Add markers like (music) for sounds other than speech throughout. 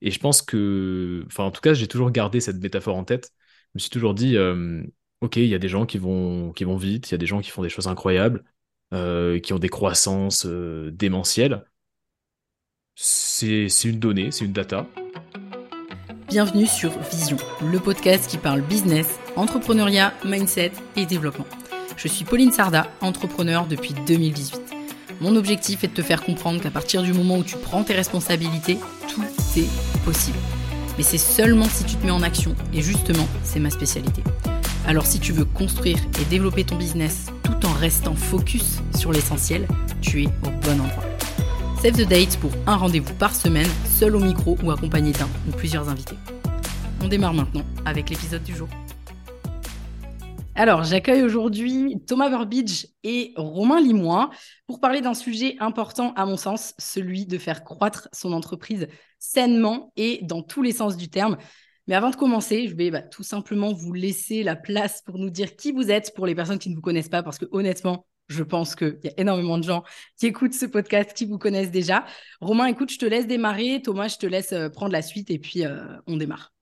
Et je pense que, enfin, en tout cas, j'ai toujours gardé cette métaphore en tête. Je me suis toujours dit, euh, ok, il y a des gens qui vont, qui vont vite, il y a des gens qui font des choses incroyables, euh, qui ont des croissances euh, démentielles. C'est une donnée, c'est une data. Bienvenue sur Vision, le podcast qui parle business, entrepreneuriat, mindset et développement. Je suis Pauline Sarda, entrepreneur depuis 2018. Mon objectif est de te faire comprendre qu'à partir du moment où tu prends tes responsabilités, tout possible. Mais c'est seulement si tu te mets en action, et justement, c'est ma spécialité. Alors si tu veux construire et développer ton business tout en restant focus sur l'essentiel, tu es au bon endroit. Save the date pour un rendez-vous par semaine, seul au micro ou accompagné d'un ou plusieurs invités. On démarre maintenant avec l'épisode du jour. Alors, j'accueille aujourd'hui Thomas Burbidge et Romain Limois pour parler d'un sujet important à mon sens, celui de faire croître son entreprise sainement et dans tous les sens du terme. Mais avant de commencer, je vais bah, tout simplement vous laisser la place pour nous dire qui vous êtes pour les personnes qui ne vous connaissent pas, parce que honnêtement, je pense qu'il y a énormément de gens qui écoutent ce podcast, qui vous connaissent déjà. Romain, écoute, je te laisse démarrer. Thomas, je te laisse euh, prendre la suite et puis euh, on démarre.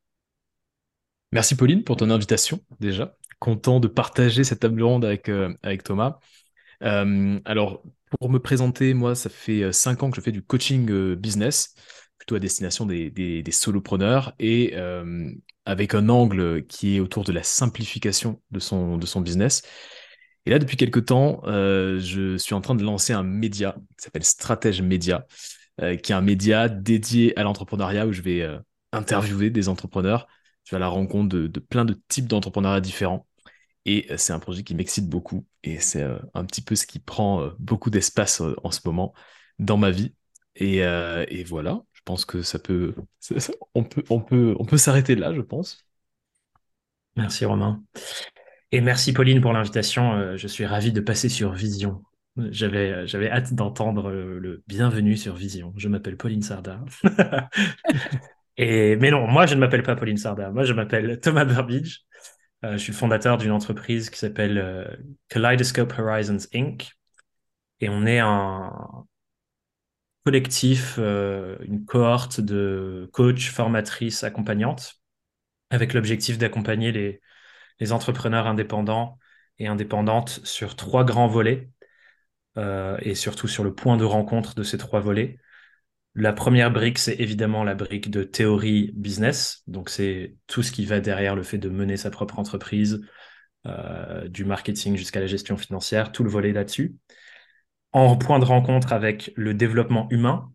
Merci Pauline pour ton invitation déjà content de partager cette table ronde avec, euh, avec Thomas. Euh, alors, pour me présenter, moi, ça fait euh, cinq ans que je fais du coaching business, plutôt à destination des, des, solopreneurs, et avec un angle qui est autour de la simplification de son, de son business. Et là, depuis quelques temps, je suis en train de lancer un média qui s'appelle Stratège Média, qui est un média dédié à l'entrepreneuriat où je vais interviewer des entrepreneurs tu vas à la rencontre de, plein de types d'entrepreneuriat différents. Et euh, c'est un projet qui m'excite beaucoup. Et c'est euh, un petit peu ce qui prend euh, beaucoup d'espace en ce moment dans ma vie. Et, voilà, je pense que ça peut, on peut, on peut, on peut s'arrêter là, je pense. Merci Romain. Et merci Pauline pour l'invitation. Je suis ravi de passer sur Vision. J'avais, j'avais hâte d'entendre le bienvenue sur Vision. Je m'appelle Pauline Sarda. (laughs) Et, mais non, moi, je ne m'appelle pas Pauline Sarda. Moi, je m'appelle Thomas Burbidge. Euh, je suis le fondateur d'une entreprise qui s'appelle euh, Kaleidoscope Horizons Inc. Et on est un collectif, euh, une cohorte de coachs, formatrices, accompagnantes, avec l'objectif d'accompagner les, entrepreneurs indépendants et indépendantes sur trois grands volets, et surtout sur le point de rencontre de ces trois volets. La première brique, c'est évidemment la brique de théorie business. Donc, c'est tout ce qui va derrière le fait de mener sa propre entreprise, euh, du marketing jusqu'à la gestion financière, tout le volet là-dessus. En point de rencontre avec le développement humain,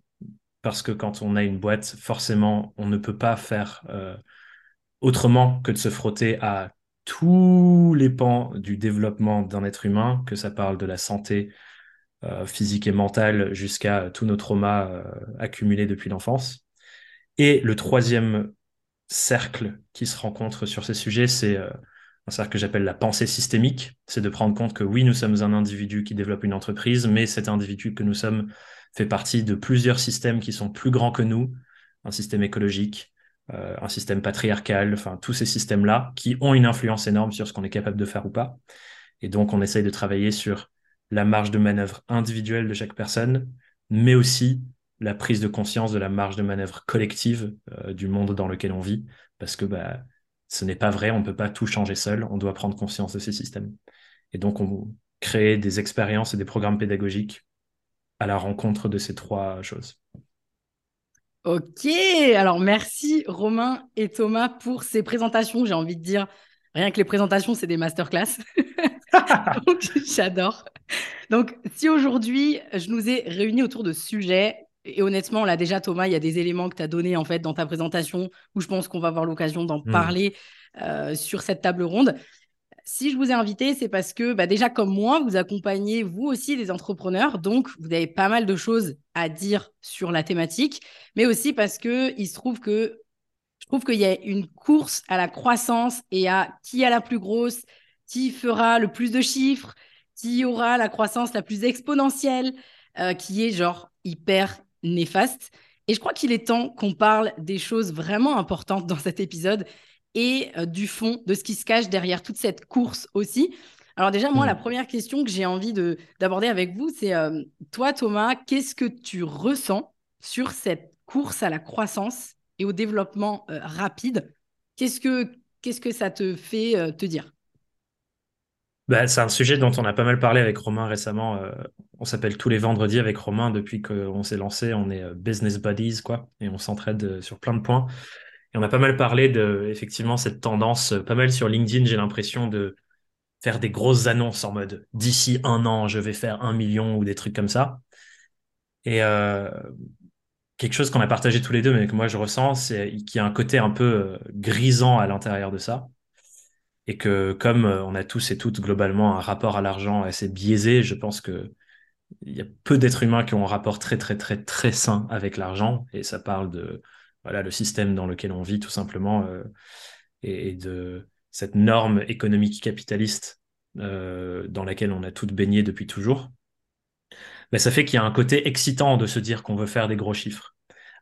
parce que quand on a une boîte, forcément, on ne peut pas faire euh, autrement que de se frotter à tous les pans du développement d'un être humain, que ça parle de la santé, euh, physique et mentale jusqu'à tous nos traumas euh, accumulés depuis l'enfance. Et le troisième cercle qui se rencontre sur ces sujets, c'est euh, un cercle que j'appelle la pensée systémique. C'est de prendre compte que oui, nous sommes un individu qui développe une entreprise, mais cet individu que nous sommes fait partie de plusieurs systèmes qui sont plus grands que nous, un système écologique, un système patriarcal, enfin tous ces systèmes-là qui ont une influence énorme sur ce qu'on est capable de faire ou pas. Et donc on essaye de travailler sur la marge de manœuvre individuelle de chaque personne, mais aussi la prise de conscience de la marge de manœuvre collective euh, du monde dans lequel on vit, parce que bah, ce n'est pas vrai, on ne peut pas tout changer seul, on doit prendre conscience de ces systèmes. Et donc, on crée des expériences et des programmes pédagogiques à la rencontre de ces trois choses. Ok, alors merci Romain et Thomas pour ces présentations. J'ai envie de dire, rien que les présentations, c'est des masterclass. (laughs) (laughs) J'adore. Donc, si aujourd'hui, je nous ai réunis autour de ce sujet, et honnêtement, là déjà, Thomas, il y a des éléments que tu as donnés en fait dans ta présentation où je pense qu'on va avoir l'occasion d'en hmm. parler euh, sur cette table ronde. Si je vous ai invité, c'est parce que bah, déjà, comme moi, vous accompagnez vous aussi des entrepreneurs, donc vous avez pas mal de choses à dire sur la thématique, mais aussi parce que il se trouve que je trouve qu'il y a une course à la croissance et à qui a la plus grosse, qui fera le plus de chiffres, qui aura la croissance la plus exponentielle, euh, qui est genre hyper néfaste. Et je crois qu'il est temps qu'on parle des choses vraiment importantes dans cet épisode et euh, du fond, de ce qui se cache derrière toute cette course aussi. Alors déjà, moi, la hmm. première question que j'ai envie d'aborder avec vous, c'est euh, toi, Thomas, qu'est-ce que tu ressens sur cette course à la croissance et au développement rapide? Qu'est-ce que, qu'est-ce que ça te fait te dire? Bah, c'est un sujet dont on a pas mal parlé avec Romain récemment. Euh, on s'appelle tous les vendredis avec Romain depuis qu'on s'est lancé. On est euh, business buddies, quoi, et on s'entraide euh, sur plein de points. Et on a pas mal parlé de, effectivement, cette tendance, pas mal sur LinkedIn, j'ai l'impression de faire des grosses annonces en mode d'ici un an, je vais faire un million ou des trucs comme ça. Et quelque chose qu'on a partagé tous les deux, mais que moi je ressens, c'est qu'il y a un côté un peu grisant à l'intérieur de ça et que comme euh, on a tous et toutes globalement un rapport à l'argent assez biaisé, je pense que il y a peu d'êtres humains qui ont un rapport très très très très sain avec l'argent et ça parle de voilà le système dans lequel on vit tout simplement euh, et, de cette norme économique capitaliste euh, dans laquelle on a toutes baigné depuis toujours. Mais ça fait qu'il y a un côté excitant de se dire qu'on veut faire des gros chiffres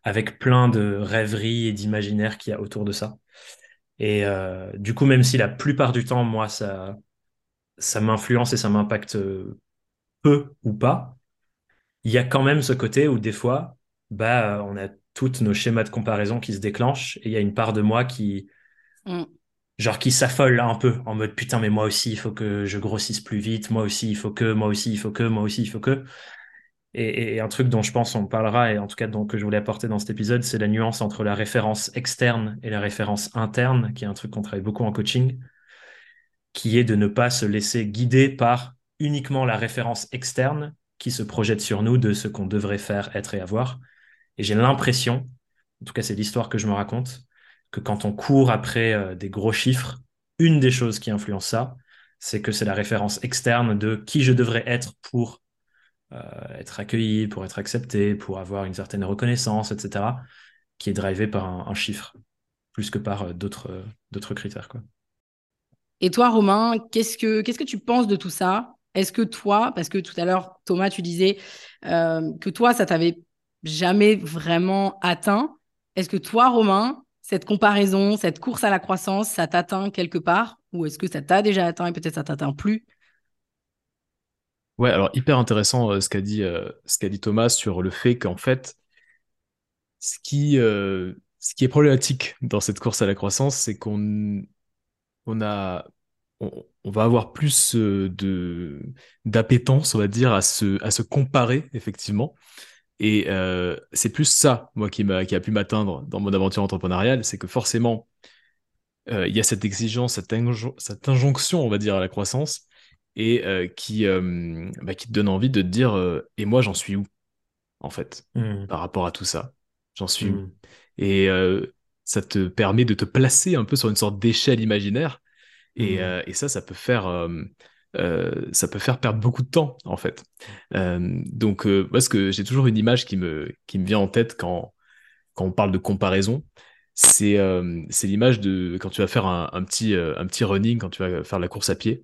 avec plein de rêveries et d'imaginaires qu'il y a autour de ça. Et euh, du coup, même si la plupart du temps, moi, ça, ça m'influence et ça m'impacte euh, peu ou pas, il y a quand même ce côté où des fois, bah, on a tous nos schémas de comparaison qui se déclenchent et il y a une part de moi qui, mm. genre, qui s'affole un peu en mode putain, mais moi aussi, il faut que je grossisse plus vite, moi aussi, il faut que, moi aussi, il faut que, moi aussi, il faut que. Et, un truc dont je pense on parlera, et en tout cas dont, que je voulais apporter dans cet épisode, c'est la nuance entre la référence externe et la référence interne, qui est un truc qu'on travaille beaucoup en coaching, qui est de ne pas se laisser guider par uniquement la référence externe qui se projette sur nous de ce qu'on devrait faire, être et avoir. Et j'ai l'impression, en tout cas c'est l'histoire que je me raconte, que quand on court après euh, des gros chiffres, une des choses qui influence ça, c'est que c'est la référence externe de qui je devrais être pour être accueilli, pour être accepté, pour avoir une certaine reconnaissance, etc., qui est drivé par un, chiffre, plus que par euh, d'autres euh, d'autres critères. Quoi. Et toi, Romain, qu'est-ce que qu'est-ce que tu penses de tout ça? Est-ce que toi, parce que tout à l'heure, Thomas, tu disais que toi, ça t'avait jamais vraiment atteint. Est-ce que toi, Romain, cette comparaison, cette course à la croissance, ça t'atteint quelque part? Ou est-ce que ça t'a déjà atteint et peut-être ça t'atteint plus? Ouais, alors hyper intéressant euh, ce qu'a dit, euh, ce dit Thomas sur le fait qu'en fait, ce qui, euh, ce qui est problématique dans cette course à la croissance, c'est qu'on on a, on, va avoir plus de d'appétence, on va dire, à se, à se comparer effectivement. Et c'est plus ça, moi, qui m'a, qui a pu m'atteindre dans mon aventure entrepreneuriale, c'est que forcément, il y a cette exigence, cette, cette injonction, on va dire, à la croissance et euh, qui, euh, bah, qui te donne envie de te dire euh, et moi j'en suis où en fait mmh. par rapport à tout ça? J'en suis où? Mmh. et ça te permet de te placer un peu sur une sorte d'échelle imaginaire et, mmh. et, ça ça peut faire ça peut faire perdre beaucoup de temps en fait donc parce que j'ai toujours une image qui me qui me vient en tête quand quand on parle de comparaison c'est c'est l'image de quand tu vas faire un, un petit un petit running quand tu vas faire la course à pied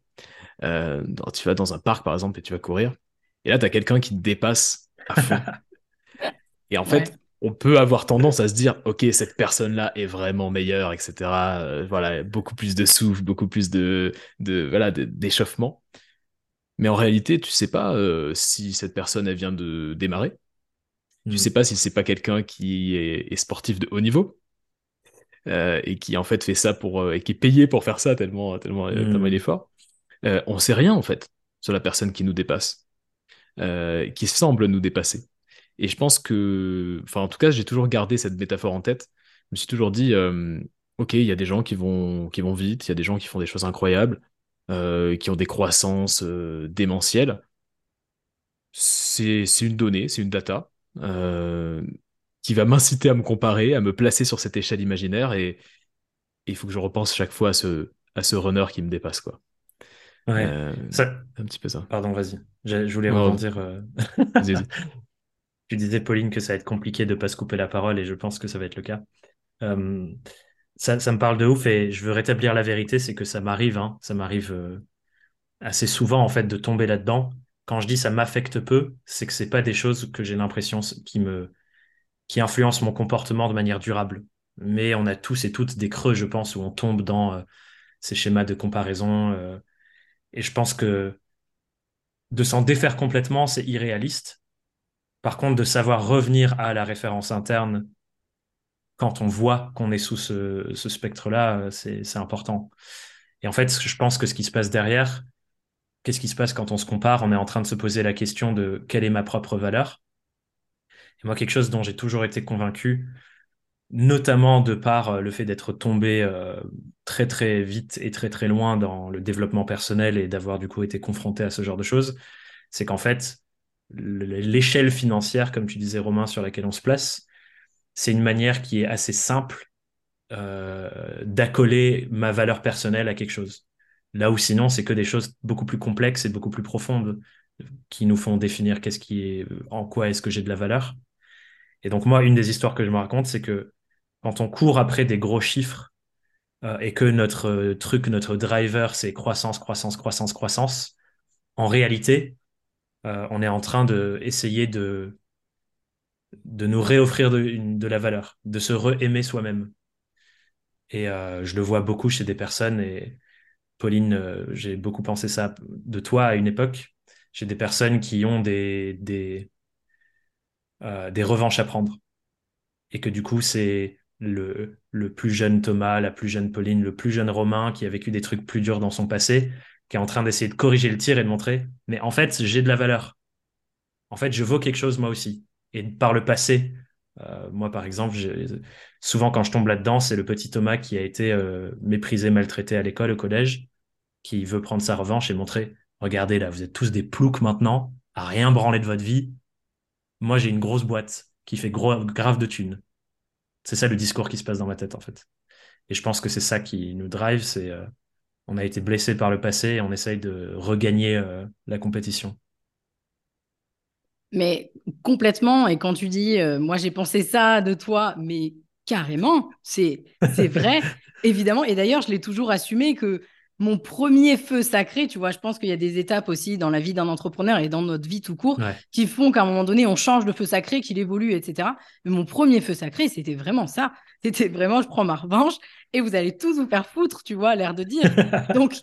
euh, tu vas dans un parc, par exemple, et tu vas courir. Et là, tu as quelqu'un qui te dépasse à fond. (laughs) et en fait, on peut avoir tendance à se dire, OK, cette personne-là est vraiment meilleure, etc. Euh, voilà, beaucoup plus de souffle, beaucoup plus de, de voilà, d'échauffement. Mais en réalité, tu sais pas euh, si cette personne, elle vient de démarrer. Tu hmm. sais pas si c'est pas quelqu'un qui est, sportif de haut niveau. et qui en fait fait ça pour et qui est payé pour faire ça tellement tellement, tellement il est fort euh, on sait rien en fait sur la personne qui nous dépasse, euh, qui semble nous dépasser. Et je pense que, enfin en tout cas, j'ai toujours gardé cette métaphore en tête. Je me suis toujours dit, euh, ok, il y a des gens qui vont, vite, il y a des gens qui font des choses incroyables, qui ont des croissances démentielles. C'est une donnée, c'est une data qui va m'inciter à me comparer, à me placer sur cette échelle imaginaire et il faut que je repense chaque fois à ce, à ce runner qui me dépasse, quoi. Ouais, euh, un petit peu ça. Pardon, vas-y. Je, voulais rebondir. Euh, (laughs) tu disais, Pauline, que ça va être compliqué de ne pas se couper la parole et je pense que ça va être le cas. Euh, ça, ça, me parle de ouf et je veux rétablir la vérité, c'est que ça m'arrive, hein, ça m'arrive assez souvent en fait de tomber là-dedans. Quand je dis ça m'affecte peu, c'est que c'est pas des choses que j'ai l'impression qui me qui influencent mon comportement de manière durable. Mais on a tous et toutes des creux, je pense, où on tombe dans ces schémas de comparaison et je pense que de s'en défaire complètement, c'est irréaliste. Par contre, de savoir revenir à la référence interne quand on voit qu'on est sous ce, spectre-là, c'est important. Et en fait, je pense que ce qui se passe derrière, qu'est-ce qui se passe quand on se compare? On est en train de se poser la question de quelle est ma propre valeur. Et moi, quelque chose dont j'ai toujours été convaincu, notamment de par euh, le fait d'être tombé euh, très très vite et très très loin dans le développement personnel et d'avoir du coup été confronté à ce genre de choses, c'est qu'en fait, l'échelle financière, comme tu disais Romain, sur laquelle on se place, c'est une manière qui est assez simple euh, d'accoler ma valeur personnelle à quelque chose. Là où sinon, c'est que des choses beaucoup plus complexes et beaucoup plus profondes qui nous font définir qu'est-ce qui en quoi est-ce que j'ai de la valeur. Et donc, moi, une des histoires que je me raconte, c'est que quand on court après des gros chiffres euh, et que notre euh, truc, notre driver, c'est croissance, croissance, croissance, croissance, en réalité, euh, on est en train d'essayer de, de nous réoffrir de, de la valeur, de se re-aimer soi-même. Et je le vois beaucoup chez des personnes, et Pauline, j'ai beaucoup pensé ça de toi à une époque, chez des personnes qui ont des, des revanches à prendre. Et que du coup, c'est le, le plus jeune Thomas, la plus jeune Pauline, le plus jeune Romain qui a vécu des trucs plus durs dans son passé, qui est en train d'essayer de corriger le tir et de montrer, mais en fait, j'ai de la valeur. En fait, je vaux quelque chose moi aussi. Et par le passé, euh, moi par exemple, souvent quand je tombe là-dedans, c'est le petit Thomas qui a été euh, méprisé, maltraité à l'école, au collège, qui veut prendre sa revanche et montrer, regardez là, vous êtes tous des ploucs maintenant, à rien branler de votre vie. Moi, j'ai une grosse boîte qui fait grave de thunes. C'est ça le discours qui se passe dans ma tête, en fait. Et je pense que c'est ça qui nous drive, c'est euh, on a été blessé par le passé et on essaye de regagner euh, la compétition. Mais complètement, et quand tu dis, euh, moi j'ai pensé ça de toi, mais carrément, c'est vrai, (laughs) évidemment. Et d'ailleurs, je l'ai toujours assumé que mon premier feu sacré, tu vois, je pense qu'il y a des étapes aussi dans la vie d'un entrepreneur et dans notre vie tout court qui font qu'à un moment donné, on change de feu sacré, qu'il évolue, etc. Mais mon premier feu sacré, c'était vraiment ça. C'était vraiment, je prends ma revanche et vous allez tous vous faire foutre, tu vois, l'air de dire. (laughs) Donc,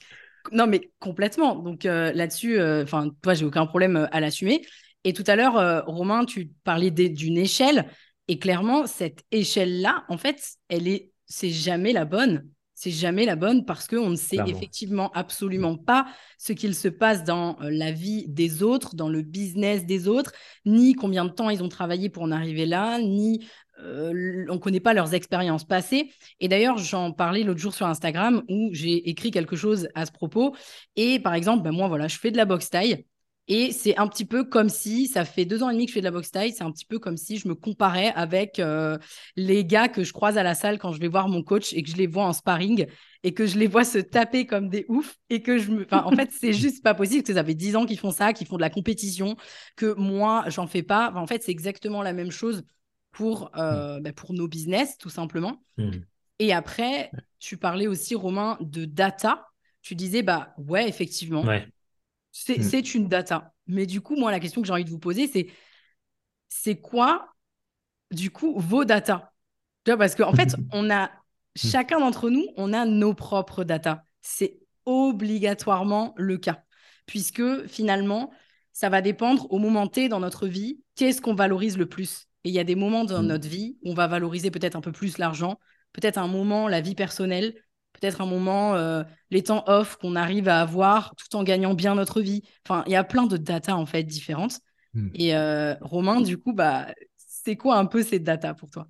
non, mais complètement. Donc euh, là-dessus, euh, enfin, toi, j'ai aucun problème euh, à l'assumer. Et tout à l'heure, Romain, tu parlais d'une échelle. Et clairement, cette échelle-là, en fait, elle est, c'est jamais la bonne c'est jamais la bonne parce qu'on ne sait effectivement absolument pas ce qu'il se passe dans euh, la vie des autres, dans le business des autres, ni combien de temps ils ont travaillé pour en arriver là, ni euh, on ne connaît pas leurs expériences passées. Et d'ailleurs, j'en parlais l'autre jour sur Instagram où j'ai écrit quelque chose à ce propos. Et par exemple, ben moi, voilà, je fais de la boxe taille. Et c'est un petit peu comme si, ça fait deux ans et demi que je fais de la boxe taille, c'est un petit peu comme si je me comparais avec euh, les gars que je croise à la salle quand je vais voir mon coach et que je les vois en sparring et que je les vois se taper comme des oufs et que je me... Enfin, en fait, c'est juste pas possible que ça fait dix ans qu'ils font ça, qu'ils font de la compétition, que moi, j'en fais pas. en fait, c'est exactement la même chose pour, euh, mmh. bah, pour nos business, tout simplement. Mmh. Et après, tu parlais aussi, Romain, de data. Tu disais, bah ouais, effectivement. Ouais Mm. C'est une data. Mais du coup, moi, la question que j'ai envie de vous poser, c'est c'est quoi, du coup, vos data? Parce qu'en en fait, (laughs) on a, chacun d'entre nous, on a nos propres data. C'est obligatoirement le cas. Puisque finalement, ça va dépendre au moment T dans notre vie, qu'est-ce qu'on valorise le plus? Et il y a des moments dans mm. notre vie où on va valoriser peut-être un peu plus l'argent, peut-être un moment la vie personnelle, peut-être un moment, euh, les temps off qu'on arrive à avoir tout en gagnant bien notre vie. Enfin, il y a plein de data en fait différentes. Hmm. Et euh, Romain, du coup, bah, c'est quoi un peu ces data pour toi?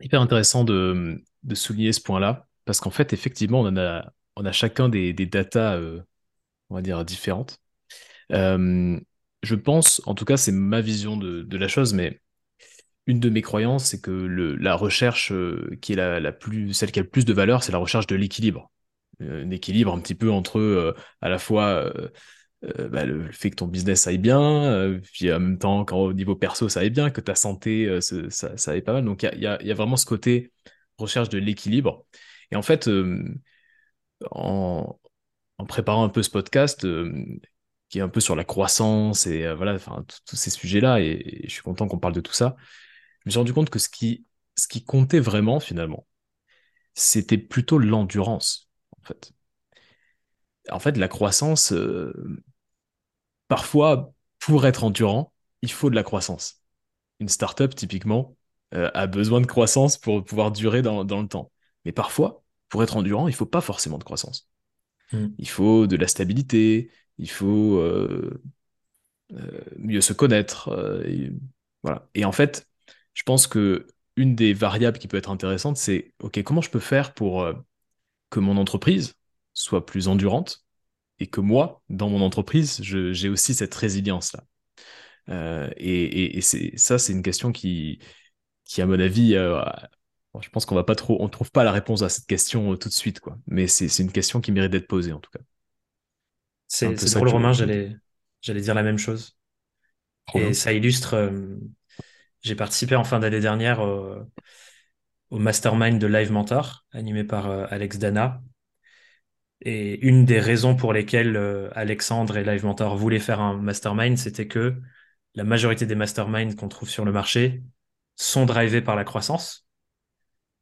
Hyper intéressant de, de souligner ce point-là, parce qu'en fait, effectivement, on, a, on a chacun des, des datas, euh, on va dire, différentes. je pense, en tout cas, c'est ma vision de, de la chose, mais une de mes croyances, c'est que la recherche euh, qui est la, plus, celle qui a le plus de valeur, c'est la recherche de l'équilibre. Euh, un équilibre un petit peu entre euh, à la fois bah, le fait que ton business aille bien, puis en même temps, quand au niveau perso ça aille bien, que ta santé ça, aille pas mal. Donc il y a, vraiment ce côté recherche de l'équilibre. Et en fait, en, en, préparant un peu ce podcast, qui est un peu sur la croissance et voilà, enfin tous ces sujets-là, et, je suis content qu'on parle de tout ça je me suis rendu compte que ce qui, ce qui comptait vraiment, finalement, c'était plutôt l'endurance, en fait. En fait, la croissance, euh, parfois, pour être endurant, il faut de la croissance. Une startup, typiquement, a besoin de croissance pour pouvoir durer dans, dans le temps. Mais parfois, pour être endurant, il faut pas forcément de croissance. Mm. Il faut de la stabilité, il faut euh, euh, mieux se connaître. euh, et, voilà. Et en fait, je pense que une des variables qui peut être intéressante, c'est OK, comment je peux faire pour euh, que mon entreprise soit plus endurante et que moi, dans mon entreprise, j'ai aussi cette résilience-là. Euh, et et- et c'est, ça, c'est une question qui, qui, à mon avis, euh, je pense qu'on va pas trop, on trouve pas la réponse à cette question tout de suite, quoi. Mais c'est une question qui mérite d'être posée, en tout cas. C'est drôle, Romain, j'allais j'allais dire la même chose. Trop Et ça illustre, j'ai participé en fin d'année dernière au, au mastermind de Live Mentor, animé par euh, Alex Dana. Et une des raisons pour lesquelles euh, Alexandre et Live Mentor voulaient faire un mastermind, c'était que la majorité des masterminds qu'on trouve sur le marché sont drivés par la croissance,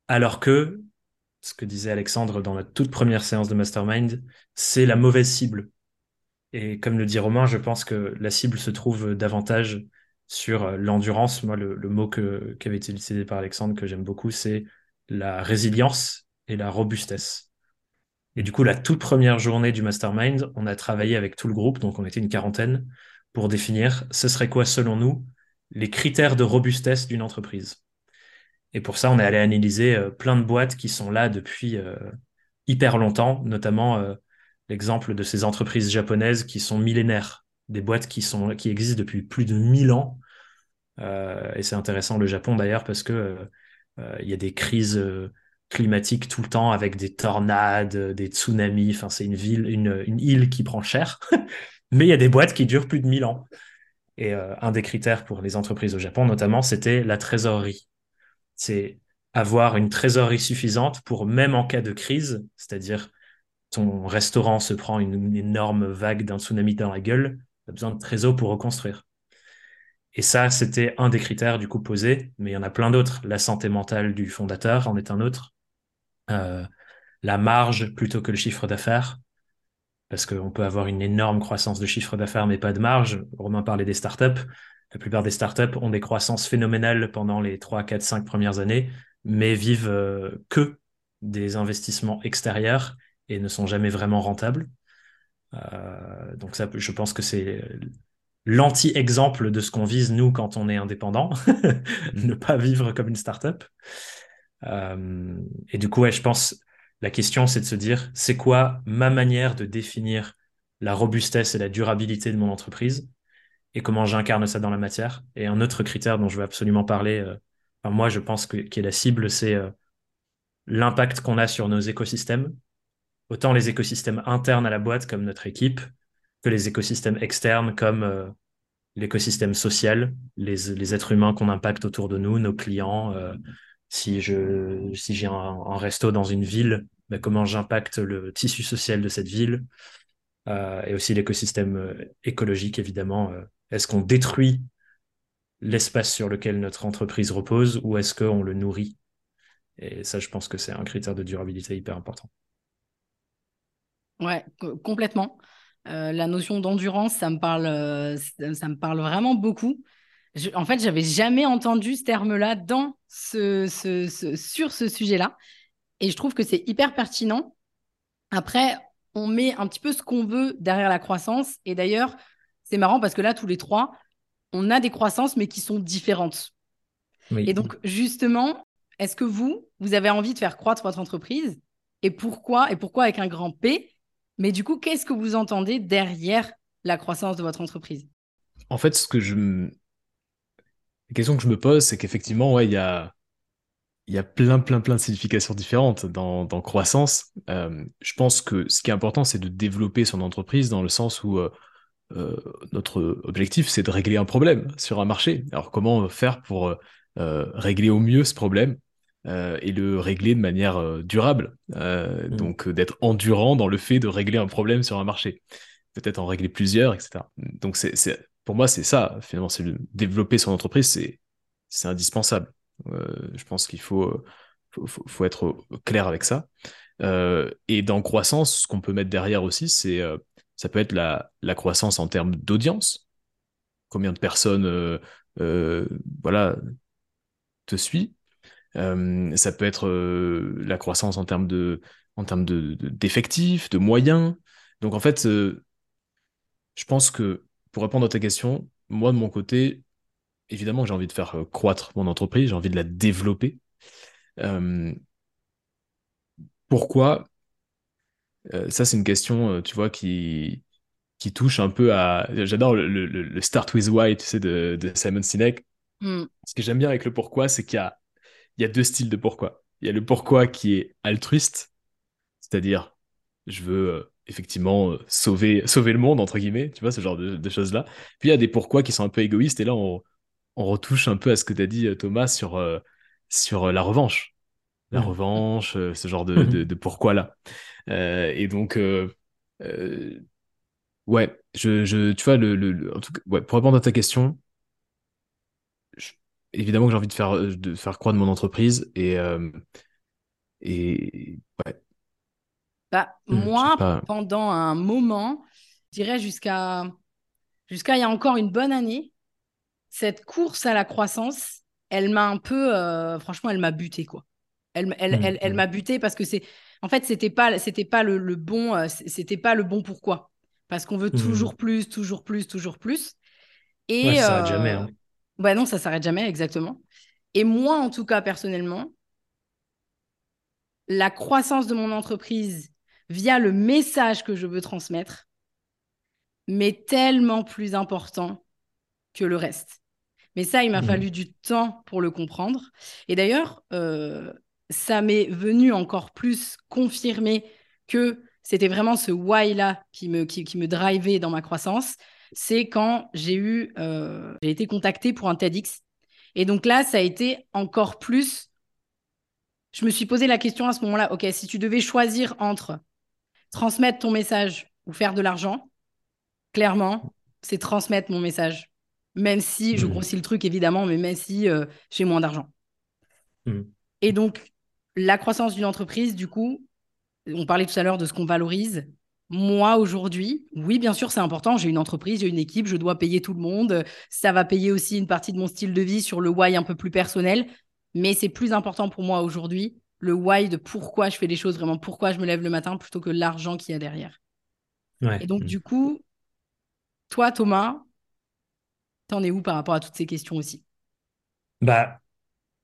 alors que, ce que disait Alexandre dans la toute première séance de mastermind, c'est la mauvaise cible. Et comme le dit Romain, je pense que la cible se trouve davantage sur euh, l'endurance. Moi, le, mot qui avait été utilisé par Alexandre, que j'aime beaucoup, c'est la résilience et la robustesse. Et du coup, la toute première journée du mastermind, on a travaillé avec tout le groupe, donc on était une quarantaine, pour définir ce serait quoi, selon nous, les critères de robustesse d'une entreprise. Et pour ça, on est allé analyser euh, plein de boîtes qui sont là depuis euh, hyper longtemps, notamment l'exemple de ces entreprises japonaises qui sont millénaires, des boîtes qui, sont, qui existent depuis plus de 1000 ans. Euh, et c'est intéressant le Japon d'ailleurs parce que euh, euh, il y a des crises climatiques tout le temps avec des tornades, des tsunamis. C'est une ville, une, île qui prend cher. (laughs) Mais il y a des boîtes qui durent plus de 1000 ans. Et un des critères pour les entreprises au Japon, notamment, c'était la trésorerie. C'est avoir une trésorerie suffisante pour, même en cas de crise, c'est-à-dire ton restaurant se prend une, une énorme vague d'un tsunami dans la gueule, tu as besoin de trésor pour reconstruire. Et ça, c'était un des critères du coup posés, mais il y en a plein d'autres. La santé mentale du fondateur en est un autre. Euh, la marge plutôt que le chiffre d'affaires, parce qu'on peut avoir une énorme croissance de chiffre d'affaires, mais pas de marge. Romain parlait des startups. La plupart des startups ont des croissances phénoménales pendant les 3, 4, 5 premières années, mais vivent euh, que des investissements extérieurs et ne sont jamais vraiment rentables. Euh, donc ça, je pense que c'est l'anti-exemple de ce qu'on vise nous quand on est indépendant, (laughs) ne pas vivre comme une startup. Euh, et du coup, ouais, je pense la question c'est de se dire c'est quoi ma manière de définir la robustesse et la durabilité de mon entreprise et comment j'incarne ça dans la matière? Et un autre critère dont je veux absolument parler, euh, enfin, moi je pense que qui est la cible, c'est euh, l'impact qu'on a sur nos écosystèmes, autant les écosystèmes internes à la boîte comme notre équipe, que les écosystèmes externes comme euh, l'écosystème social, les, êtres humains qu'on impacte autour de nous, nos clients. euh, si je si j'ai un, resto dans une ville, ben, comment j'impacte le tissu social de cette ville euh, et aussi l'écosystème écologique évidemment. est-ce qu'on détruit l'espace sur lequel notre entreprise repose ou est-ce qu'on le nourrit? Et ça, je pense que c'est un critère de durabilité hyper important. Ouais, co- complètement. Euh, la notion d'endurance, ça me parle, euh, ça, me parle vraiment beaucoup. Je- en fait, j'avais jamais entendu ce terme-là dans ce, ce- ce- sur ce sujet-là, et je trouve que c'est hyper pertinent. Après, on met un petit peu ce qu'on veut derrière la croissance, et d'ailleurs, c'est marrant parce que là, tous les trois, on a des croissances, mais qui sont différentes. Oui. Et donc, justement, est-ce que vous, vous avez envie de faire croître votre entreprise? Et pourquoi Et pourquoi avec un grand P Mais du coup, qu'est-ce que vous entendez derrière la croissance de votre entreprise? En fait, ce que je la question que je me pose, c'est qu'effectivement, il y a, plein, plein, plein de significations différentes dans, croissance. Euh, je pense que ce qui est important, c'est de développer son entreprise dans le sens où euh, euh, notre objectif, c'est de régler un problème sur un marché. Alors, comment faire pour régler au mieux ce problème? Euh, et le régler de manière euh, durable Euh, Mm. Donc, d'être endurant dans le fait de régler un problème sur un marché. Peut-être en régler plusieurs, etc. Donc, c'est, c'est, pour moi, c'est ça, finalement, c'est le- développer son entreprise, c'est, c'est indispensable. Je pense qu'il faut, faut, être clair avec ça. Et dans croissance, ce qu'on peut mettre derrière aussi, c'est ça peut être la, la croissance en termes d'audience. Combien de personnes voilà, te suis. ça peut être la croissance en termes de, en termes de, d'effectifs, de, moyens. Donc en fait, je pense que pour répondre à ta question, moi de mon côté, évidemment j'ai envie de faire croître mon entreprise, j'ai envie de la développer. pourquoi? Ça c'est une question, tu vois, qui, qui touche un peu à. J'adore le, Start with Why, tu sais, de, Simon Sinek. Hmm. Ce que j'aime bien avec le pourquoi, c'est qu'il y a, il y a deux styles de pourquoi. Il y a le pourquoi qui est altruiste, c'est-à-dire, je veux euh, effectivement euh, sauver, (laughs) sauver le monde, entre guillemets, tu vois, ce genre de, choses-là. Puis il y a des pourquoi qui sont un peu égoïstes, et là, on, retouche un peu à ce que tu as dit, euh, Thomas, sur, sur la revanche. La revanche, ce genre de, (laughs) de, pourquoi-là. et donc, Ouais, je, je, tu vois, le, le, en tout cas, ouais, pour répondre à ta question, évidemment que j'ai envie de faire, de faire croître mon entreprise et, euh, et ouais. Bah, moi, pendant un moment, je dirais jusqu'à jusqu'à il y a encore une bonne année, cette course à la croissance, elle m'a un peu, euh, franchement, elle m'a buté quoi. Elle, elle, mmh, elle, elle mmh. m'a buté parce que c'est, en fait, c'était pas, c'était pas le, le bon, euh, c'était pas le bon pourquoi parce qu'on veut mmh. toujours plus, toujours plus, toujours plus. Et ça jamais. Hein. Bah non, ça s'arrête jamais, exactement. Et moi, en tout cas, personnellement, la croissance de mon entreprise via le message que je veux transmettre m'est tellement plus important que le reste. Mais ça, il m'a mmh. fallu du temps pour le comprendre. Et d'ailleurs, euh, ça m'est venu encore plus confirmer que c'était vraiment ce why-là qui me, qui, me drivait dans ma croissance. C'est quand j'ai eu, euh, j'ai été contactée pour un TEDx. Et donc là, ça a été encore plus. Je me suis posé la question à ce moment-là, OK, si tu devais choisir entre transmettre ton message ou faire de l'argent, clairement, c'est transmettre mon message. Même si, je mmh. grossis le truc évidemment, mais même si euh, j'ai moins d'argent. Mmh. Et donc, la croissance d'une entreprise, du coup, on parlait tout à l'heure de ce qu'on valorise. Moi, aujourd'hui, oui, bien sûr, c'est important. J'ai une entreprise, j'ai une équipe, je dois payer tout le monde. Ça va payer aussi une partie de mon style de vie sur le why un peu plus personnel. Mais c'est plus important pour moi aujourd'hui, le why de pourquoi je fais les choses, vraiment pourquoi je me lève le matin, plutôt que l'argent qu'il y a derrière. Et donc, mm. du coup, toi, Thomas, t'en es où par rapport à toutes ces questions aussi? Bah,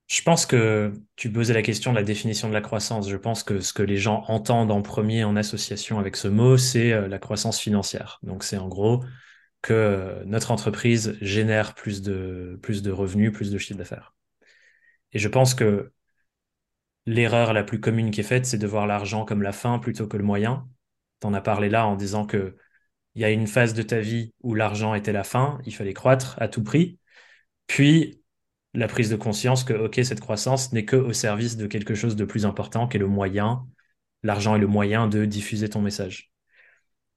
je pense que tu posais la question de la définition de la croissance. Je pense que ce que les gens entendent en premier en association avec ce mot, c'est euh, la croissance financière. Donc c'est en gros que euh, notre entreprise génère plus de, revenus, plus de chiffre d'affaires. Et je pense que l'erreur la plus commune qui est faite, c'est de voir l'argent comme la fin plutôt que le moyen. Tu en as parlé là en disant que il y a une phase de ta vie où l'argent était la fin, il fallait croître à tout prix. Puis la prise de conscience que, OK, cette croissance n'est que au service de quelque chose de plus important qui est le moyen, l'argent est le moyen de diffuser ton message.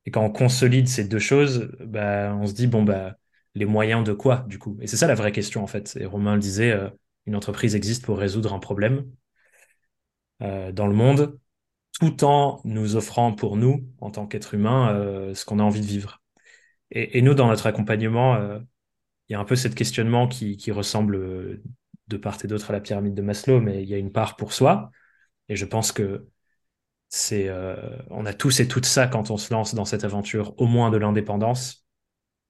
Et quand on consolide ces deux choses, bah, on se dit, bon, bah, les moyens de quoi, du coup? Et c'est ça la vraie question, en fait. Et Romain le disait, euh, une entreprise existe pour résoudre un problème euh, dans le monde, tout en nous offrant pour nous, en tant qu'être humain, euh, ce qu'on a envie de vivre. Et, et, nous, dans notre accompagnement, il y a un peu ce questionnement qui, ressemble euh, de part et d'autre à la pyramide de Maslow, mais il y a une part pour soi. Et je pense que c'est, euh, on a tous et toutes ça quand on se lance dans cette aventure, au moins de l'indépendance,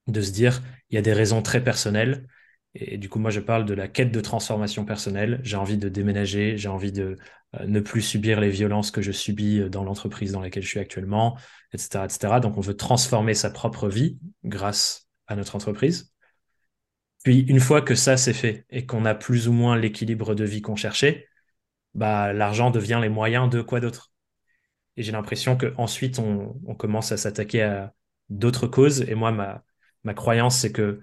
de se dire, il y a des raisons très personnelles. Et, du coup, moi, je parle de la quête de transformation personnelle. J'ai envie de déménager, j'ai envie de euh, ne plus subir les violences que je subis dans l'entreprise dans laquelle je suis actuellement, etc., etc. Donc, on veut transformer sa propre vie grâce à notre entreprise. Puis une fois que ça c'est fait et qu'on a plus ou moins l'équilibre de vie qu'on cherchait, bah l'argent devient les moyens de quoi d'autre. Et j'ai l'impression qu'ensuite on, on commence à s'attaquer à d'autres causes. Et moi, ma, ma croyance, c'est que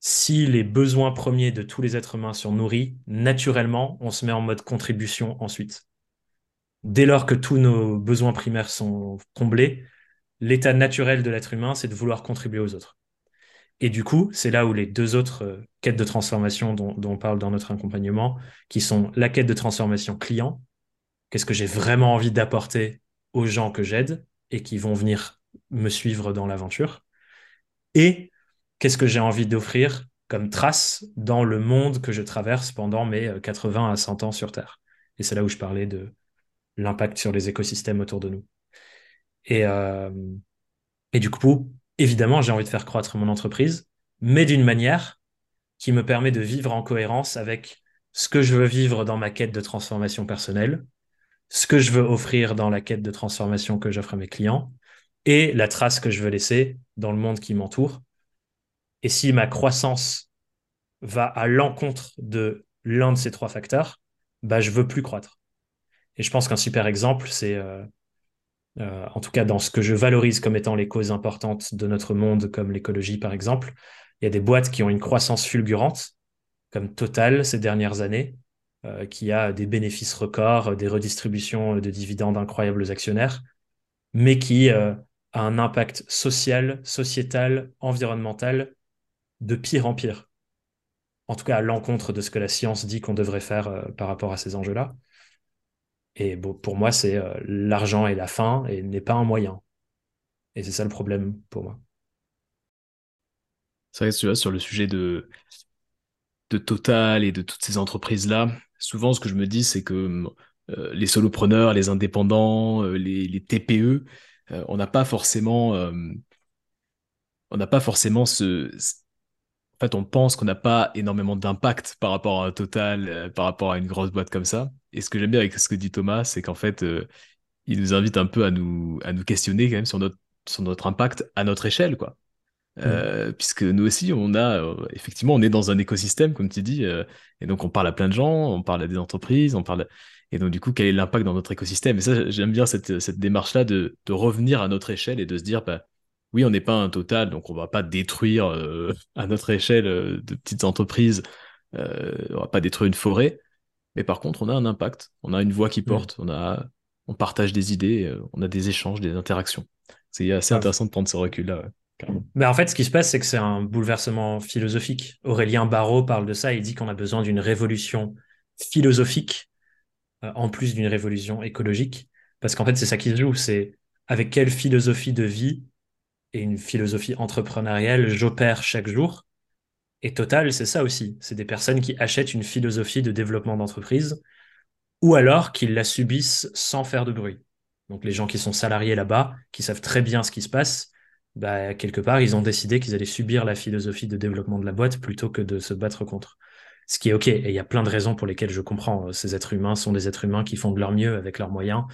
si les besoins premiers de tous les êtres humains sont nourris, naturellement, on se met en mode contribution ensuite. Dès lors que tous nos besoins primaires sont comblés, l'état naturel de l'être humain, c'est de vouloir contribuer aux autres. Et du coup, c'est là où les deux autres euh, quêtes de transformation dont, on parle dans notre accompagnement, qui sont la quête de transformation client, qu'est-ce que j'ai vraiment envie d'apporter aux gens que j'aide et qui vont venir me suivre dans l'aventure, et qu'est-ce que j'ai envie d'offrir comme trace dans le monde que je traverse pendant mes 80 à 100 ans sur Terre. Et c'est là où je parlais de l'impact sur les écosystèmes autour de nous. Et, euh, et du coup, évidemment, j'ai envie de faire croître mon entreprise, mais d'une manière qui me permet de vivre en cohérence avec ce que je veux vivre dans ma quête de transformation personnelle, ce que je veux offrir dans la quête de transformation que j'offre à mes clients et la trace que je veux laisser dans le monde qui m'entoure. Et si ma croissance va à l'encontre de l'un de ces trois facteurs, bah, je veux plus croître. Et je pense qu'un super exemple, c'est, euh, euh, en tout cas dans ce que je valorise comme étant les causes importantes de notre monde, comme l'écologie par exemple, il y a des boîtes qui ont une croissance fulgurante, comme Total ces dernières années, euh, qui a des bénéfices records, des redistributions de dividendes incroyables aux actionnaires, mais qui a un impact social, sociétal, environnemental de pire en pire. En tout cas, à l'encontre de ce que la science dit qu'on devrait faire par rapport à ces enjeux-là. Et pour moi, c'est euh, l'argent est la fin et n'est pas un moyen. Et c'est ça le problème pour moi. C'est vrai que tu vois, sur le sujet de, de Total et de toutes ces entreprises-là, souvent ce que je me dis, c'est que euh, les solopreneurs, les indépendants, euh, les, les, TPE, on n'a pas forcément, on n'a pas forcément ce, en fait, on pense qu'on n'a pas énormément d'impact par rapport à un total, par rapport à une grosse boîte comme ça. Et ce que j'aime bien avec ce que dit Thomas, c'est qu'en fait, euh, il nous invite un peu à nous, à nous questionner quand même sur notre, sur notre impact à notre échelle, quoi. Mm. Euh, puisque nous aussi, on a, euh, effectivement, on est dans un écosystème, comme tu dis, et donc on parle à plein de gens, on parle à des entreprises, on parle, et donc du coup, quel est l'impact dans notre écosystème? Et ça, j'aime bien cette, cette démarche-là de, de revenir à notre échelle et de se dire, bah, oui, on n'est pas un total, donc on va pas détruire à notre échelle de petites entreprises, on va pas détruire une forêt, mais par contre, on a un impact, on a une voix qui porte, on, a, on partage des idées, euh, on a des échanges, des interactions. C'est assez intéressant de prendre ce recul-là. Mais en fait, ce qui se passe, c'est que c'est un bouleversement philosophique. Aurélien Barraud parle de ça, il dit qu'on a besoin d'une révolution philosophique, euh, en plus d'une révolution écologique, parce qu'en fait, c'est ça qui se joue, c'est avec quelle philosophie de vie et une philosophie entrepreneuriale j'opère chaque jour, et Total, c'est ça aussi. C'est des personnes qui achètent une philosophie de développement d'entreprise ou alors qu'ils la subissent sans faire de bruit. Donc les gens qui sont salariés là-bas, qui savent très bien ce qui se passe, bah, quelque part, ils ont décidé qu'ils allaient subir la philosophie de développement de la boîte plutôt que de se battre contre. Ce qui est OK. Et il y a plein de raisons pour lesquelles je comprends. Ces êtres humains sont des êtres humains qui font de leur mieux avec leurs moyens.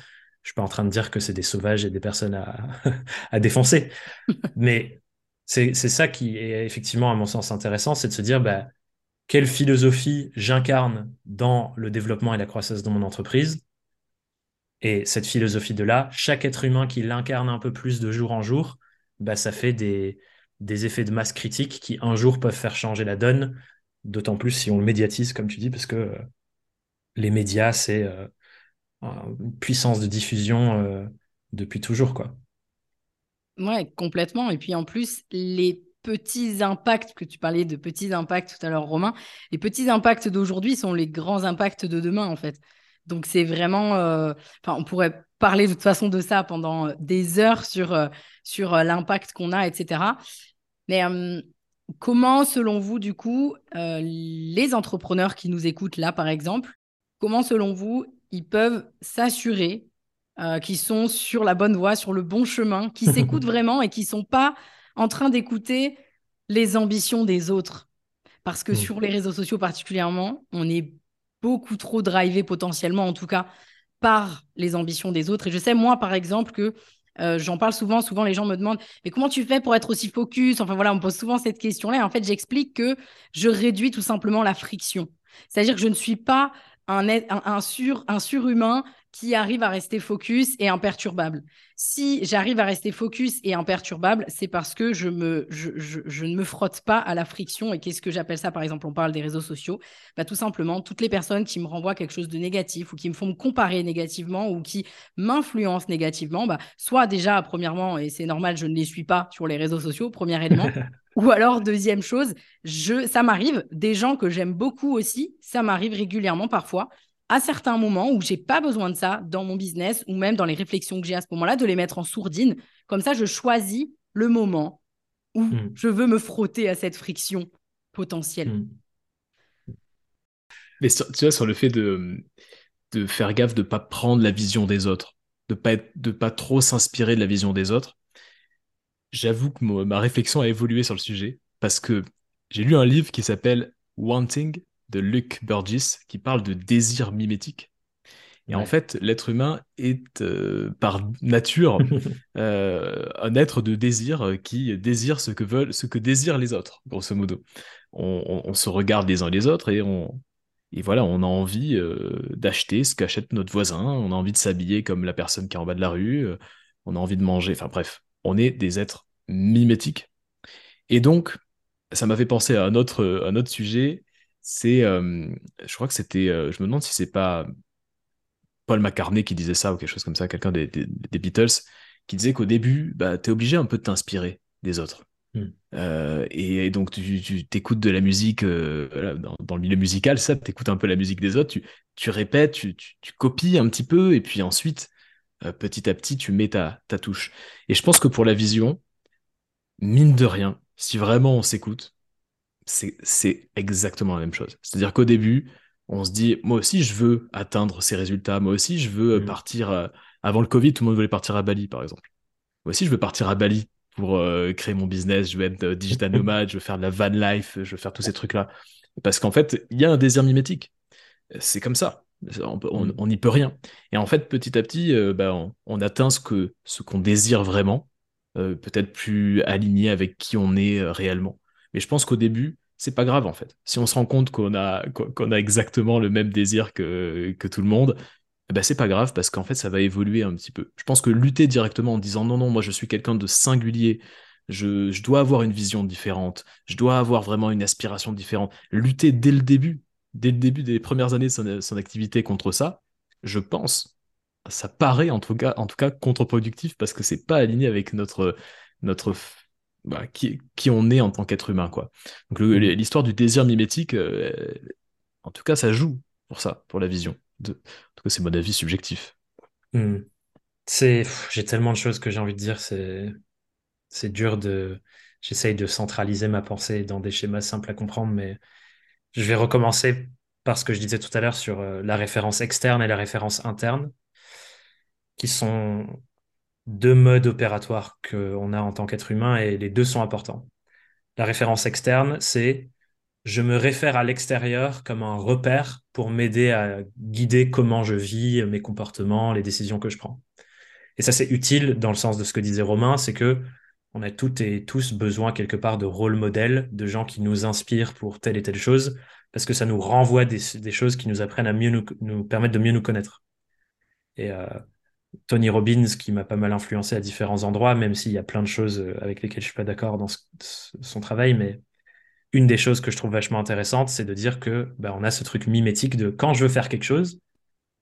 Je suis pas en train de dire que c'est des sauvages et des personnes à, (laughs) à défoncer. (laughs) Mais c'est ça qui est effectivement, à mon sens, intéressant, c'est de se dire bah, quelle philosophie j'incarne dans le développement et la croissance de mon entreprise. Et cette philosophie de là, chaque être humain qui l'incarne un peu plus de jour en jour, bah, ça fait des, des effets de masse critique qui un jour peuvent faire changer la donne, d'autant plus si on le médiatise, comme tu dis, parce que euh, les médias, c'est euh, une puissance de diffusion euh, depuis toujours, quoi. Ouais, complètement. Et puis en plus, les petits impacts, que tu parlais de petits impacts tout à l'heure, Romain, les petits impacts d'aujourd'hui sont les grands impacts de demain, en fait. Donc c'est vraiment, euh, on pourrait parler de toute façon de ça pendant euh, des heures sur, euh, sur l'impact qu'on a, etc. Mais comment, selon vous, du coup, les entrepreneurs qui nous écoutent là, par exemple, comment, selon vous, ils peuvent s'assurer euh, qui sont sur la bonne voie, sur le bon chemin, qui (laughs) s'écoutent vraiment et qui sont pas en train d'écouter les ambitions des autres. Parce que mm. sur les réseaux sociaux particulièrement, on est beaucoup trop drivé potentiellement, en tout cas, par les ambitions des autres. Et je sais, moi, par exemple, que euh, j'en parle souvent, souvent les gens me demandent, mais comment tu fais pour être aussi focus? Enfin voilà, on me pose souvent cette question-là. En fait, j'explique que je réduis tout simplement la friction. C'est-à-dire que je ne suis pas un, sur, un surhumain qui arrive à rester focus et imperturbable. Si j'arrive à rester focus et imperturbable, c'est parce que je, me, je, ne me frotte pas à la friction. Et qu'est-ce que j'appelle ça Par exemple, on parle des réseaux sociaux. Bah, tout simplement, toutes les personnes qui me renvoient quelque chose de négatif ou qui me font me comparer négativement ou qui m'influencent négativement, bah, soit déjà, premièrement, et c'est normal, je ne les suis pas sur les réseaux sociaux, premier élément. (laughs) Ou alors, deuxième chose, je, ça m'arrive, des gens que j'aime beaucoup aussi, ça m'arrive régulièrement parfois, à certains moments où j'ai pas besoin de ça dans mon business ou même dans les réflexions que j'ai à ce moment-là, de les mettre en sourdine. Comme ça, je choisis le moment où hmm. je veux me frotter à cette friction potentiel. Mm. Mais sur- tu vois, sur le fait de, de faire gaffe de pas prendre la vision des autres, de pas être- de pas trop s'inspirer de la vision des autres, j'avoue que ma réflexion a évolué sur le sujet parce que j'ai lu un livre qui s'appelle Wanting de Luke Burgess qui parle de désir mimétique. Et en fait, l'être humain est euh, par nature (laughs) euh, un être de désir qui désire ce que veulent, ce que désirent les autres, grosso modo. On, on- on se regarde les uns les autres et on, et voilà, on a envie euh, d'acheter ce qu'achète notre voisin, on a envie de s'habiller comme la personne qui est en bas de la rue, euh, on a envie de manger, enfin bref, on est des êtres mimétiques. Et donc, ça m'a fait penser à un autre, un autre sujet, c'est, euh, je crois que c'était, euh, je me demande si c'est pas Paul McCartney qui disait ça ou quelque chose comme ça, quelqu'un des, des- des Beatles, qui disait qu'au début, bah, t'es obligé un peu de t'inspirer des autres. Mm. Euh, et, et donc tu, tu t'écoutes de la musique euh, dans, dans le milieu musical, ça, t'écoutes un peu la musique des autres, tu, tu répètes, tu, tu, tu copies un petit peu, et puis ensuite, euh, petit à petit, tu mets ta, ta touche. Et je pense que pour la vision, mine de rien, si vraiment on s'écoute, c'est, exactement la même chose. C'est-à-dire qu'au début, on se dit, moi aussi, je veux atteindre ces résultats. Moi aussi, je veux euh, Mm. partir. euh, Avant le Covid, tout le monde voulait partir à Bali, par exemple. Moi aussi, je veux partir à Bali pour euh, créer mon business. Je veux être euh, digital (laughs) nomade, je veux faire de la van life, je veux faire tous ces trucs-là. Parce qu'en fait, il y a un désir mimétique. C'est comme ça. On Mm. on n'y peut rien. Et en fait, petit à petit, euh, bah, on, on atteint ce que, ce qu'on désire vraiment, euh, peut-être plus aligné avec qui on est euh, réellement. Mais je pense qu'au début, c'est pas grave en fait. Si on se rend compte qu'on a, qu'on qu'on a exactement le même désir que, que tout le monde, ben c'est pas grave parce qu'en fait, ça va évoluer un petit peu. Je pense que lutter directement en disant non, non, moi je suis quelqu'un de singulier, je, je dois avoir une vision différente, je dois avoir vraiment une aspiration différente, lutter dès le début, dès le début des premières années de son, son activité contre ça, je pense, ça paraît en tout cas, en tout cas contre-productif parce que c'est pas aligné avec notre, notre bah, qui, qui on est en tant qu'être humain, quoi. Donc Mhm. l'histoire du désir mimétique, euh, en tout cas, ça joue pour ça, pour la vision. De- En tout cas, c'est mon avis subjectif. Mm. C'est, j'ai tellement de choses que j'ai envie de dire, c'est, c'est dur de, j'essaye de centraliser ma pensée dans des schémas simples à comprendre, mais je vais recommencer par ce que je disais tout à l'heure sur euh, la référence externe et la référence interne, qui sont deux modes opératoires qu'on a en tant qu'être humain et les deux sont importants. La référence externe, c'est je me réfère à l'extérieur comme un repère pour m'aider à guider comment je vis, mes comportements, les décisions que je prends. Et ça, c'est utile dans le sens de ce que disait Romain, c'est que on a toutes et tous besoin quelque part de rôle modèles, de gens qui nous inspirent pour telle et telle chose, parce que ça nous renvoie des, choses qui nous apprennent à mieux nous, permettre de mieux nous connaître. Et euh, Tony Robbins, qui m'a pas mal influencé à différents endroits, même s'il y a plein de choses euh, avec lesquelles je suis pas d'accord dans son travail, mais une des choses que je trouve vachement intéressante, c'est de dire que bah, on a ce truc mimétique de quand je veux faire quelque chose,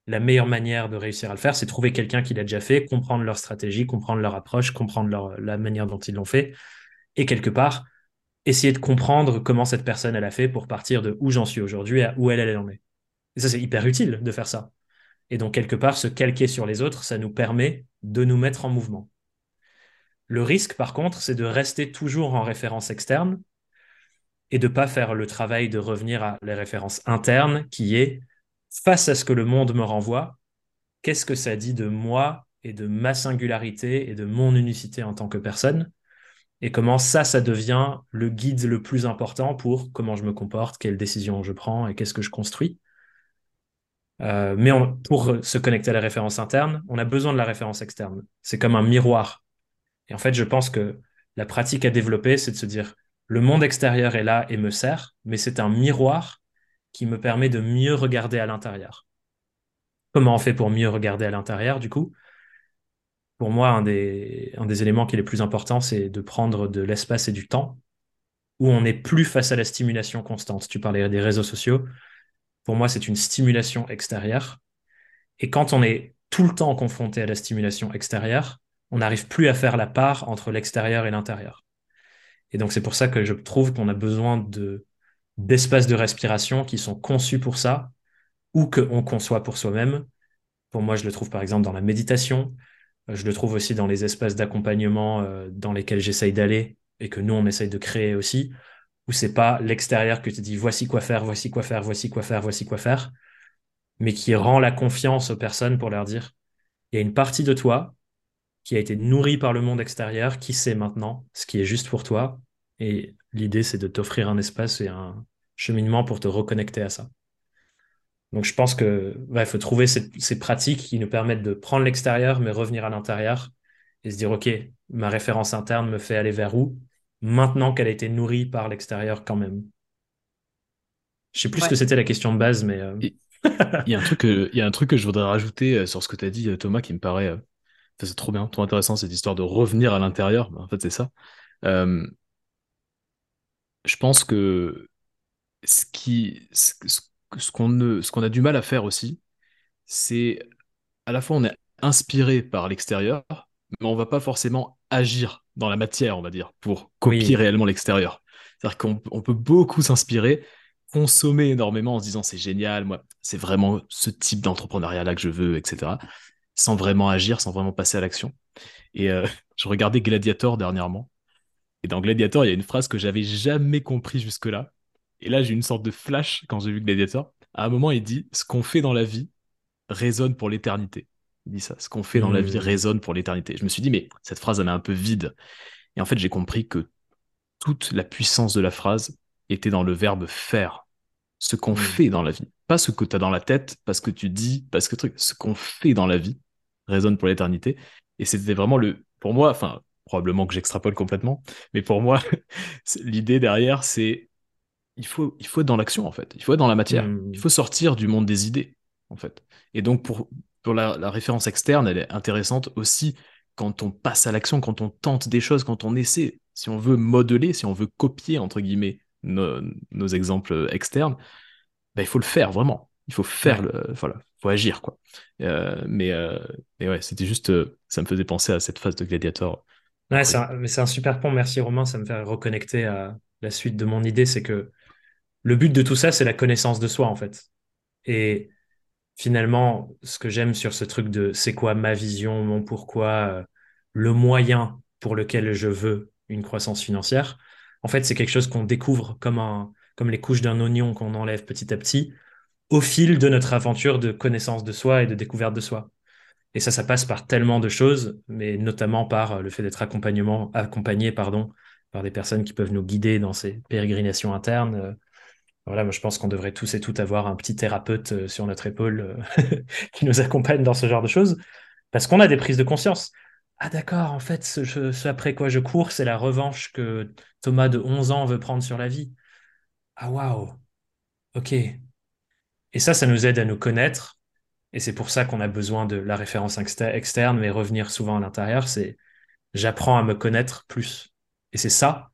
la meilleure manière de réussir à le faire, c'est trouver quelqu'un qui l'a déjà fait, comprendre leur stratégie, comprendre leur approche, comprendre la manière dont ils l'ont fait, et quelque part, essayer de comprendre comment cette personne elle a fait pour partir de où j'en suis aujourd'hui à où elle, elle en est. Et ça, c'est hyper utile de faire ça. Et donc, quelque part, se calquer sur les autres, ça nous permet de nous mettre en mouvement. Le risque, par contre, c'est de rester toujours en référence externe et de pas faire le travail de revenir à les références internes, qui est face à ce que le monde me renvoie, qu'est-ce que ça dit de moi et de ma singularité et de mon unicité en tant que personne? Et comment ça, ça devient le guide le plus important pour comment je me comporte, quelles décisions je prends et qu'est-ce que je construis? Euh, mais pour se connecter à la référence interne, on a besoin de la référence externe. C'est comme un miroir. Et en fait, je pense que la pratique à développer, c'est de se dire, le monde extérieur est là et me sert, mais c'est un miroir qui me permet de mieux regarder à l'intérieur. Comment on fait pour mieux regarder à l'intérieur, du coup? Pour moi, un des, éléments qui est le plus important, c'est de prendre de l'espace et du temps où on n'est plus face à la stimulation constante. Tu parlais des réseaux sociaux. Pour moi, c'est une stimulation extérieure. Et quand on est tout le temps confronté à la stimulation extérieure, on n'arrive plus à faire la part entre l'extérieur et l'intérieur. Et donc, c'est pour ça que je trouve qu'on a besoin de, d'espaces de respiration qui sont conçus pour ça ou qu'on conçoit pour soi-même. Pour moi, je le trouve par exemple dans la méditation. Euh, Je le trouve aussi dans les espaces d'accompagnement euh, dans lesquels j'essaye d'aller et que nous, on essaye de créer aussi, où c'est pas l'extérieur que te dit voici quoi faire, voici quoi faire, voici quoi faire, voici quoi faire, mais qui rend la confiance aux personnes pour leur dire il y a une partie de toi qui a été nourrie par le monde extérieur, qui sait maintenant ce qui est juste pour toi. Et l'idée, c'est de t'offrir un espace et un cheminement pour te reconnecter à ça. Donc je pense que il faut trouver ces, pratiques qui nous permettent de prendre l'extérieur, mais revenir à l'intérieur et se dire, OK, ma référence interne me fait aller vers où maintenant qu'elle a été nourrie par l'extérieur quand même? Je sais plus ce que c'était la question de base, mais... Euh, il y a un truc que, il y a un truc que je voudrais rajouter euh, sur ce que tu as dit, euh, Thomas, qui me paraît, c'est trop bien, trop intéressant, cette histoire de revenir à l'intérieur. En fait, c'est ça. Je pense que ce qui, ce, ce qu'on ce qu'on a du mal à faire aussi, c'est à la fois on est inspiré par l'extérieur, mais on va pas forcément agir dans la matière, on va dire, pour copier réellement l'extérieur. C'est-à-dire qu'on peut beaucoup s'inspirer, consommer énormément en se disant c'est génial, moi, c'est vraiment ce type d'entrepreneuriat-là que je veux, etc. Sans vraiment agir, sans vraiment passer à l'action. Et euh, (laughs) je regardais Gladiator dernièrement. Et dans Gladiator, il y a une phrase que j'avais jamais compris jusque-là. Et là, j'ai une sorte de flash quand j'ai vu Gladiator. À un moment, il dit Ce qu'on fait dans la vie résonne pour l'éternité. Il dit ça. Ce qu'on fait dans la vie mmh. résonne pour l'éternité. Je me suis dit Mais cette phrase, elle est un peu vide. Et en fait, j'ai compris que toute la puissance de la phrase était dans le verbe faire. Ce qu'on mmh. fait dans la vie. Pas ce que tu as dans la tête, pas ce que tu dis, pas ce que truc. Ce qu'on fait dans la vie résonne pour l'éternité. Et c'était vraiment le. Pour moi, enfin, probablement que j'extrapole complètement, mais pour moi, (laughs) l'idée derrière, c'est il faut, il faut être dans l'action, en fait. Il faut être dans la matière. Hmm. Il faut sortir du monde des idées, en fait. Et donc, pour, pour la, référence externe, elle est intéressante aussi quand on passe à l'action, quand on tente des choses, quand on essaie. Si on veut modeler, si on veut copier, entre guillemets, nos, exemples externes, ben, il faut le faire, vraiment. Il faut faire, le, voilà, faut agir, quoi. Euh, mais, euh, mais ouais, c'était juste, euh, ça me faisait penser à cette phase de Gladiator. C'est un, un super pont, merci Romain, ça me fait reconnecter à la suite de mon idée, c'est que le but de tout ça, c'est la connaissance de soi, en fait. Et finalement, ce que j'aime sur ce truc de c'est quoi ma vision, mon pourquoi, euh, le moyen pour lequel je veux une croissance financière, en fait, c'est quelque chose qu'on découvre comme, un, comme les couches d'un oignon qu'on enlève petit à petit au fil de notre aventure de connaissance de soi et de découverte de soi. Et ça, ça passe par tellement de choses, mais notamment par le fait d'être accompagné pardon, par des personnes qui peuvent nous guider dans ces pérégrinations internes, euh, voilà, moi je pense qu'on devrait tous et toutes avoir un petit thérapeute euh, sur notre épaule euh, (laughs) qui nous accompagne dans ce genre de choses, parce qu'on a des prises de conscience. Ah d'accord, en fait, ce, après quoi je cours, c'est la revanche que Thomas de 11 ans veut prendre sur la vie. Ah waouh, ok. Et ça, ça nous aide à nous connaître, et c'est pour ça qu'on a besoin de la référence externe, mais revenir souvent à l'intérieur, c'est j'apprends à me connaître plus. Et c'est ça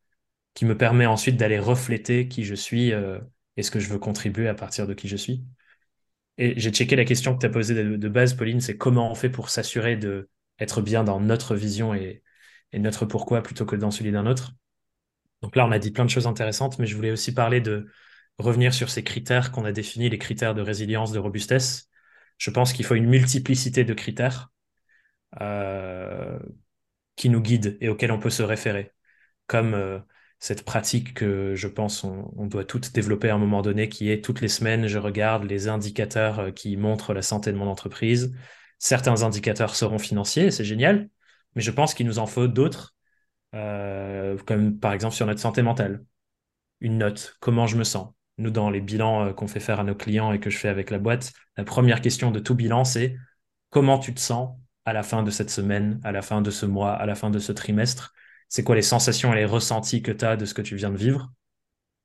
qui me permet ensuite d'aller refléter qui je suis. Euh, est-ce que je veux contribuer à partir de qui je suis Et j'ai checké la question que tu as posée de, base, Pauline, c'est comment on fait pour s'assurer de être bien dans notre vision et, notre pourquoi plutôt que dans celui d'un autre. Donc là, on a dit plein de choses intéressantes, mais je voulais aussi parler de revenir sur ces critères qu'on a définis, les critères de résilience, de robustesse. Je pense qu'il faut une multiplicité de critères euh, qui nous guident et auxquels on peut se référer, comme euh, cette pratique que je pense on, doit toutes développer à un moment donné, qui est toutes les semaines, je regarde les indicateurs euh, qui montrent la santé de mon entreprise. Certains indicateurs seront financiers, c'est génial, mais je pense qu'il nous en faut d'autres, comme par exemple sur notre santé mentale. Une note, comment je me sens. Nous, dans les bilans euh, qu'on fait faire à nos clients et que je fais avec la boîte, la première question de tout bilan, c'est comment tu te sens à la fin de cette semaine, à la fin de ce mois, à la fin de ce trimestre? C'est quoi les sensations et les ressentis que tu as de ce que tu viens de vivre?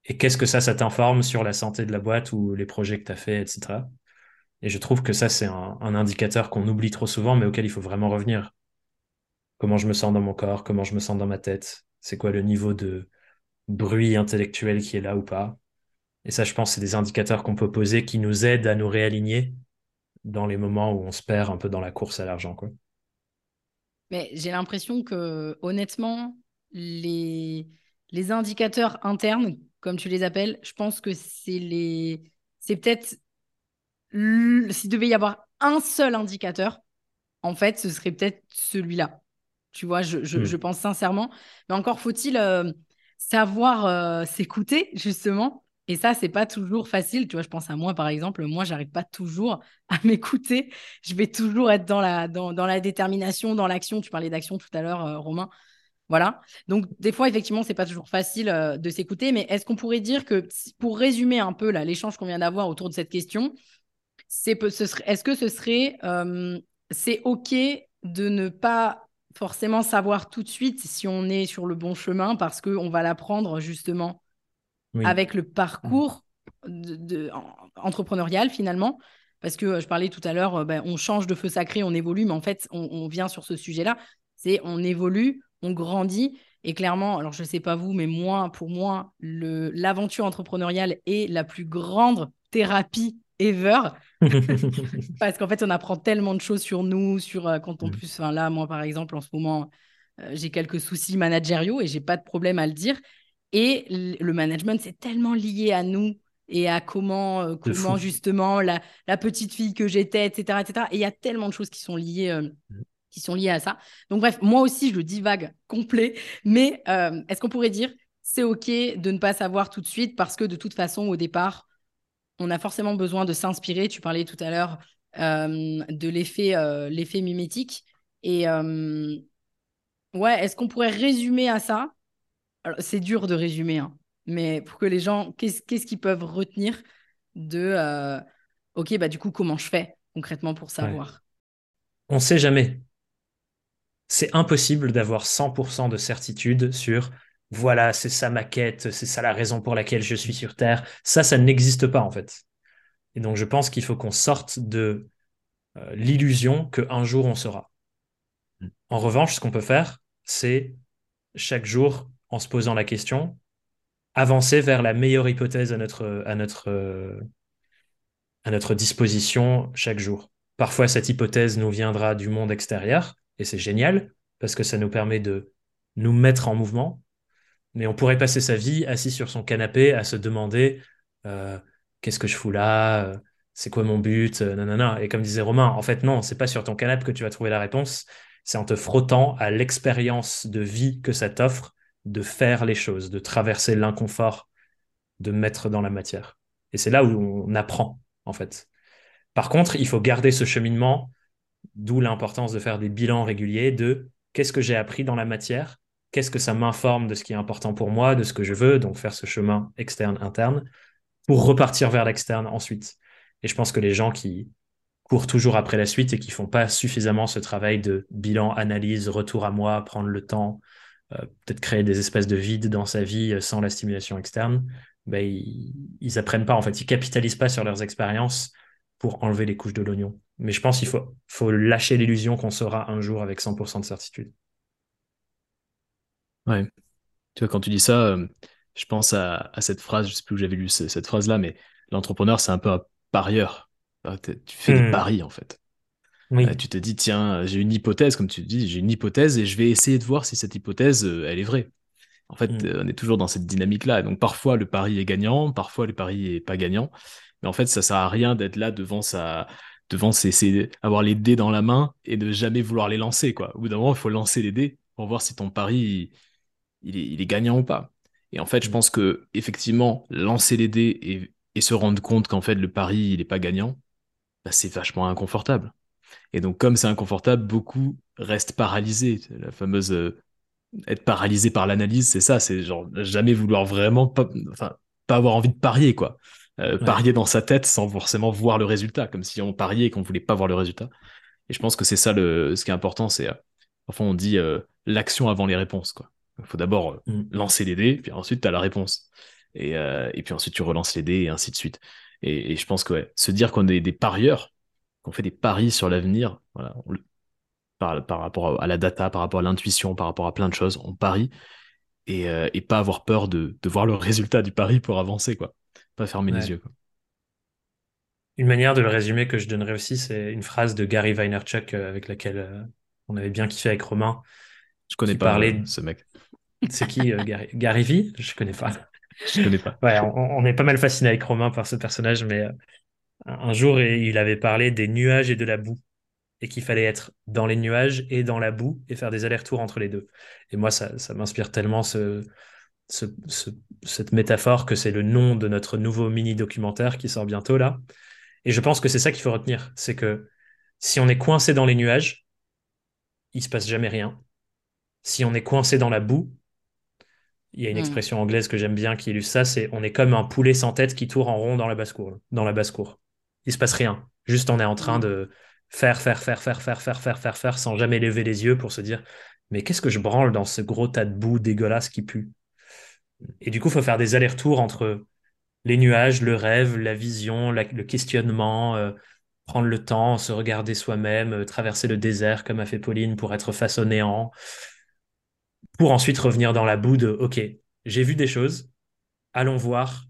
Et qu'est-ce que ça, ça t'informe sur la santé de la boîte ou les projets que tu as fait, etc. Et je trouve que ça, c'est un, indicateur qu'on oublie trop souvent, mais auquel il faut vraiment revenir. Comment je me sens dans mon corps, comment je me sens dans ma tête, c'est quoi le niveau de bruit intellectuel qui est là ou pas? Et ça, je pense, c'est des indicateurs qu'on peut poser qui nous aident à nous réaligner dans les moments où on se perd un peu dans la course à l'argent. Quoi. Mais j'ai l'impression que, honnêtement, les, les indicateurs internes, comme tu les appelles, je pense que c'est les. C'est peut-être. S'il devait y avoir un seul indicateur, en fait, ce serait peut-être celui-là. Tu vois, je, je, hmm. pense sincèrement. Mais encore faut-il. Euh, savoir s'écouter, justement. Et ça, c'est pas toujours facile. Tu vois, je pense à moi, par exemple. Moi, j'arrive pas toujours (laughs) à m'écouter. Je vais toujours être dans la, dans, dans la détermination, dans l'action. Tu parlais d'action tout à l'heure, Romain. Voilà. Donc, des fois, effectivement, c'est pas toujours facile de s'écouter. Mais est-ce qu'on pourrait dire que, pour résumer un peu l'échange qu'on vient d'avoir autour de cette question, est-ce que ce serait, c'est OK de ne pas forcément savoir tout de suite si on est sur le bon chemin parce qu'on va l'apprendre justement? Avec le parcours de, entrepreneurial finalement. Parce que je parlais tout à l'heure, euh, ben, on change de feu sacré, on évolue, mais en fait, on, vient sur ce sujet-là. C'est on évolue, on grandit. Et clairement, alors je ne sais pas vous, mais moi, pour moi, l'aventure entrepreneuriale est la plus grande thérapie ever. (laughs) Parce qu'en fait, on apprend tellement de choses sur nous, sur euh, quand on mmh. plus. là, moi, par exemple, en ce moment, euh, j'ai quelques soucis managériaux et j'ai pas de problème à le dire. Et le management, c'est tellement lié à nous et à comment, euh, comment justement la, la, petite fille que j'étais, etc., etc. Et il y a tellement de choses qui sont liées. Euh, mmh. qui sont liées à ça. Donc bref, moi aussi, je divague (laughs) complet, mais euh, est-ce qu'on pourrait dire c'est OK de ne pas savoir tout de suite parce que de toute façon, au départ, on a forcément besoin de s'inspirer. Tu parlais tout à l'heure de l'effet l'effet mimétique. Et ouais, est-ce qu'on pourrait résumer à ça c'est dur de résumer, hein, mais pour que les gens, qu'est-ce qu'ils peuvent retenir de euh, OK, bah du coup, comment je fais concrètement pour savoir? On ne sait jamais. C'est impossible d'avoir 100% de certitude sur voilà, c'est ça ma quête, c'est ça la raison pour laquelle je suis sur Terre. Ça, ça n'existe pas en fait. Et donc, je pense qu'il faut qu'on sorte de euh, l'illusion qu'un jour on sera. En revanche, ce qu'on peut faire, c'est chaque jour en se posant la question, avancer vers la meilleure hypothèse à notre, disposition chaque jour. Parfois, cette hypothèse nous viendra du monde extérieur, et c'est génial, parce que ça nous permet de nous mettre en mouvement, mais on pourrait passer sa vie assis sur son canapé à se demander euh, qu'est-ce que je fous là euh, c'est quoi mon but euh, nanana. Et comme disait Romain, en fait, non, c'est pas sur ton canapé que tu vas trouver la réponse, c'est en te frottant à l'expérience de vie que ça t'offre de faire les choses, de traverser l'inconfort, de mettre dans la matière. Et c'est là où on apprend, en fait. Par contre, il faut garder ce cheminement, d'où l'importance de faire des bilans réguliers de qu'est-ce que j'ai appris dans la matière, qu'est-ce que ça m'informe de ce qui est important pour moi, de ce que je veux, donc faire ce chemin externe-interne, pour repartir vers l'externe ensuite. Et je pense que les gens qui courent toujours après la suite et qui font pas suffisamment ce travail de bilan, analyse, retour à moi, prendre le temps, peut-être créer des espèces de vides dans sa vie euh, sans la stimulation externe, ben, ils, ils apprennent pas, en fait, ils capitalisent pas sur leurs expériences pour enlever les couches de l'oignon. Mais je pense qu'il faut, faut lâcher l'illusion qu'on sera un jour avec 100% de certitude. Ouais. Tu vois, quand tu dis ça, euh, je pense à, cette phrase, je sais plus où j'avais lu cette phrase-là, mais l'entrepreneur, c'est un peu un parieur. Tu fais des hmm. paris, en fait. Euh, tu te dis, tiens, j'ai une hypothèse, comme tu dis, j'ai une hypothèse et je vais essayer de voir si cette hypothèse, euh, elle est vraie. En fait, mm. euh, on est toujours dans cette dynamique-là. Donc parfois, le pari est gagnant, parfois, le pari est pas gagnant. Mais en fait, ça sert à rien d'être là devant sa, devant ses, avoir les dés dans la main et de jamais vouloir les lancer, quoi. Au bout d'un moment, il faut lancer les dés pour voir si ton pari, il, est, il est, gagnant ou pas. Et en fait, je mm. pense que, effectivement, lancer les dés et, et se rendre compte qu'en fait, le pari, il est pas gagnant, bah, c'est vachement inconfortable. Et donc, comme c'est inconfortable, beaucoup restent paralysés. La fameuse euh, être paralysé par l'analyse, c'est ça, c'est genre jamais vouloir vraiment, pas, enfin, pas avoir envie de parier, quoi. Euh, parier dans sa tête sans forcément voir le résultat, comme si on pariait et qu'on voulait pas voir le résultat. Et je pense que c'est ça le, ce qui est important, c'est, euh, enfin, on dit l'action avant les réponses, quoi. Il faut d'abord mm. lancer les dés, puis ensuite tu as la réponse. Et, et puis ensuite tu relances les dés et ainsi de suite. Et, je pense que ouais, se dire qu'on est des parieurs, qu'on fait des paris sur l'avenir, voilà, par, par, rapport à la data, par rapport à l'intuition, par rapport à plein de choses, on parie et, euh, et pas avoir peur de, de, voir le résultat du pari pour avancer, quoi. Pas fermer les yeux. Quoi. Une manière de le résumer que je donnerais aussi, c'est une phrase de Gary Vaynerchuk euh, avec laquelle euh, on avait bien kiffé avec Romain. Je connais pas ce mec. (laughs) C'est qui Gary, Gary V Je connais pas. Je connais pas. Ouais, on, on, est pas mal fasciné avec Romain par ce personnage, mais un jour, il avait parlé des nuages et de la boue, et qu'il fallait être dans les nuages et dans la boue, et faire des allers-retours entre les deux. Et moi, ça, m'inspire tellement ce, cette métaphore que c'est le nom de notre nouveau mini-documentaire qui sort bientôt là. Et je pense que c'est ça qu'il faut retenir, c'est que si on est coincé dans les nuages, il se passe jamais rien. Si on est coincé dans la boue, il y a une hmm. expression anglaise que j'aime bien qui illustre ça, c'est on est comme un poulet sans tête qui tourne en rond dans la basse-cour. Dans la basse-cour. Il se passe rien. Juste on est en train hmm. de faire, faire, faire, faire, faire, faire, faire, faire, faire, sans jamais lever les yeux pour se dire mais qu'est-ce que je branle dans ce gros tas de boue dégueulasse qui pue? Et du coup, il faut faire des allers-retours entre les nuages, le rêve, la vision, le questionnement, euh, prendre le temps, se regarder soi-même, euh, traverser le désert comme a fait Pauline pour être face au néant, pour ensuite revenir dans la boue de OK, j'ai vu des choses, allons voir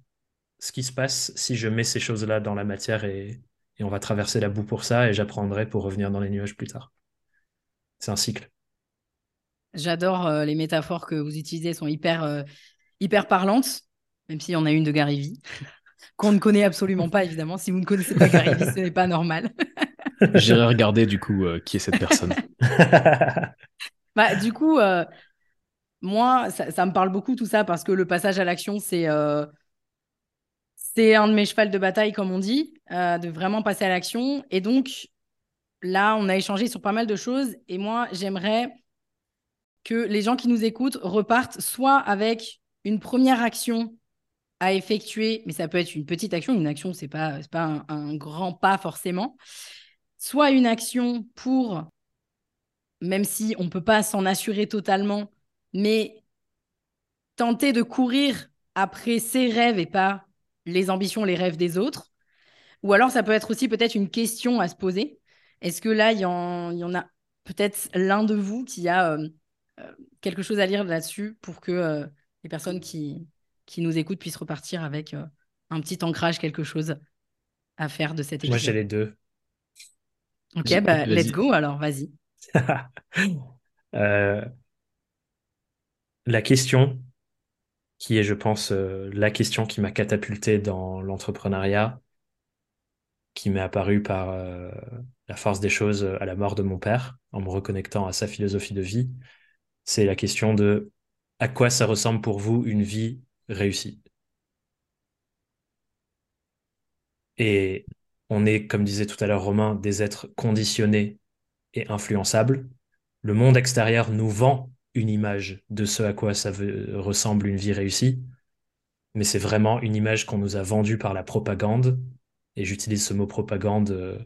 ce qui se passe si je mets ces choses-là dans la matière et, on va traverser la boue pour ça et j'apprendrai pour revenir dans les nuages plus tard. C'est un cycle. J'adore euh, les métaphores que vous utilisez, sont hyper, euh, hyper parlantes, même s'il y en a une de Gary Vee, (laughs) qu'on ne connaît absolument pas, évidemment. Si vous ne connaissez pas Gary Vee, ce n'est pas normal. (laughs) J'irai regarder du coup euh, qui est cette personne. (laughs) bah, du coup, moi, ça, me parle beaucoup tout ça parce que le passage à l'action, c'est c'est un de mes chevals de bataille, comme on dit, de vraiment passer à l'action. Et donc, là, on a échangé sur pas mal de choses. Et moi, j'aimerais que les gens qui nous écoutent repartent soit avec une première action à effectuer, mais ça peut être une petite action, une action, c'est pas, pas un, grand pas forcément, soit une action pour, même si on peut pas s'en assurer totalement, mais tenter de courir après ses rêves et pas les ambitions, les rêves des autres. Ou alors ça peut être aussi peut-être une question à se poser. Est-ce que là, il y, en, a peut-être l'un de vous qui a... Euh, euh, quelque chose à lire là-dessus pour que euh, les personnes qui, qui nous écoutent puissent repartir avec euh, un petit ancrage, quelque chose à faire de cette épisode. Moi, j'ai les deux. Ok, bah, let's go alors, vas-y. (laughs) la question qui est, je pense, la question qui m'a catapulté dans l'entrepreneuriat, qui m'est apparue par la force des choses à la mort de mon père, en me reconnectant à sa philosophie de vie, c'est la question de à quoi ça ressemble pour vous une vie réussie. Et on est, comme disait tout à l'heure Romain, des êtres conditionnés et influençables. Le monde extérieur nous vend une image de ce à quoi ça ressemble une vie réussie, mais c'est vraiment une image qu'on nous a vendue par la propagande. Et j'utilise ce mot propagande euh,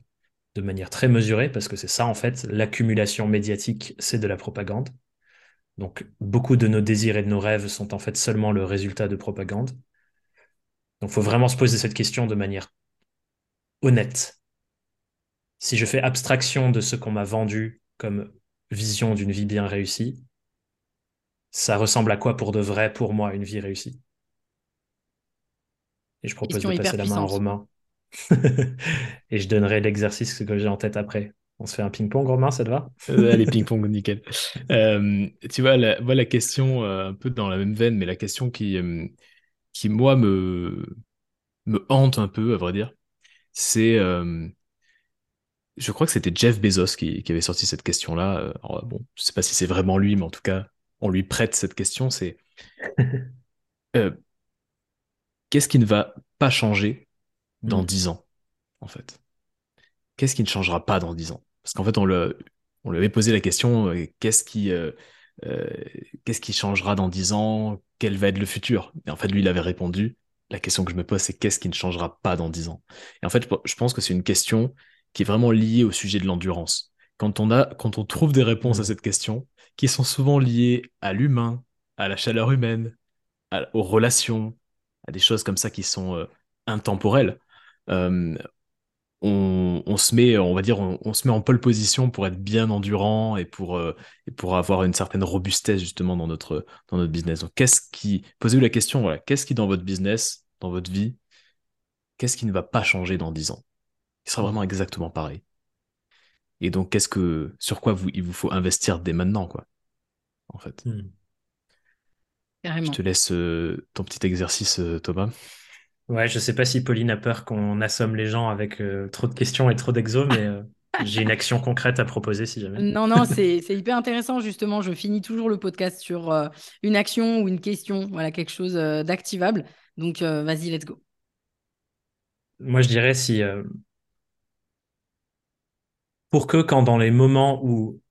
de manière très mesurée parce que c'est ça en fait, l'accumulation médiatique, c'est de la propagande. Donc, beaucoup de nos désirs et de nos rêves sont en fait seulement le résultat de propagande. Donc, il faut vraiment se poser cette question de manière honnête. Si je fais abstraction de ce qu'on m'a vendu comme vision d'une vie bien réussie, ça ressemble à quoi pour de vrai, pour moi, une vie réussie? Et je propose de passer la main à Romain. (laughs) et je donnerai l'exercice que j'ai en tête après. On se fait un ping-pong, Romain, ça te va? Euh, Allez, ping-pong, nickel. Euh, tu vois, la, la question, euh, un peu dans la même veine, mais la question qui, qui moi, me, me hante un peu, à vrai dire, c'est. je crois que c'était Jeff Bezos qui, qui, avait sorti cette question-là. bon, je sais pas si c'est vraiment lui, mais en tout cas, on lui prête cette question. C'est. (laughs) Qu'est-ce qui ne va pas changer dans hmm. dix ans, en fait? Qu'est-ce qui ne changera pas dans dix ans? Parce qu'en fait, on, le, on lui avait posé la question euh, qu'est-ce qui, euh, euh, qu'est-ce qui changera dans dix ans? Quel va être le futur? Et en fait, lui, il avait répondu la question que je me pose, c'est qu'est-ce qui ne changera pas dans dix ans? Et en fait, je pense que c'est une question qui est vraiment liée au sujet de l'endurance. Quand on, a, quand on trouve des réponses à mmh. cette question, qui sont souvent liées à l'humain, à la chaleur humaine, aux relations, à des choses comme ça qui sont intemporelles, on, se met, on va dire, on, se met en pole position pour être bien endurant et pour, euh, pour avoir une certaine robustesse justement dans notre, dans notre business. Donc, qu'est-ce qui, posez-vous la question, voilà, qu'est-ce qui dans votre business, dans votre vie, qu'est-ce qui ne va pas changer dans 10 ans? Qui sera vraiment exactement pareil. Et donc, qu'est-ce que, sur quoi vous, il vous faut investir dès maintenant, quoi, en fait? Hmm. Je te laisse euh, ton petit exercice, euh, Thomas. Ouais, je sais pas si Pauline a peur qu'on assomme les gens avec euh, trop de questions et trop d'exos, mais. Euh, (laughs) J'ai une action concrète à proposer si jamais. Non, non, c'est hyper intéressant justement. Je finis toujours le podcast sur euh, une action ou une question, voilà, quelque chose euh, d'activable. Donc euh, vas-y, let's go. Moi, je dirais si pour que quand dans les moments où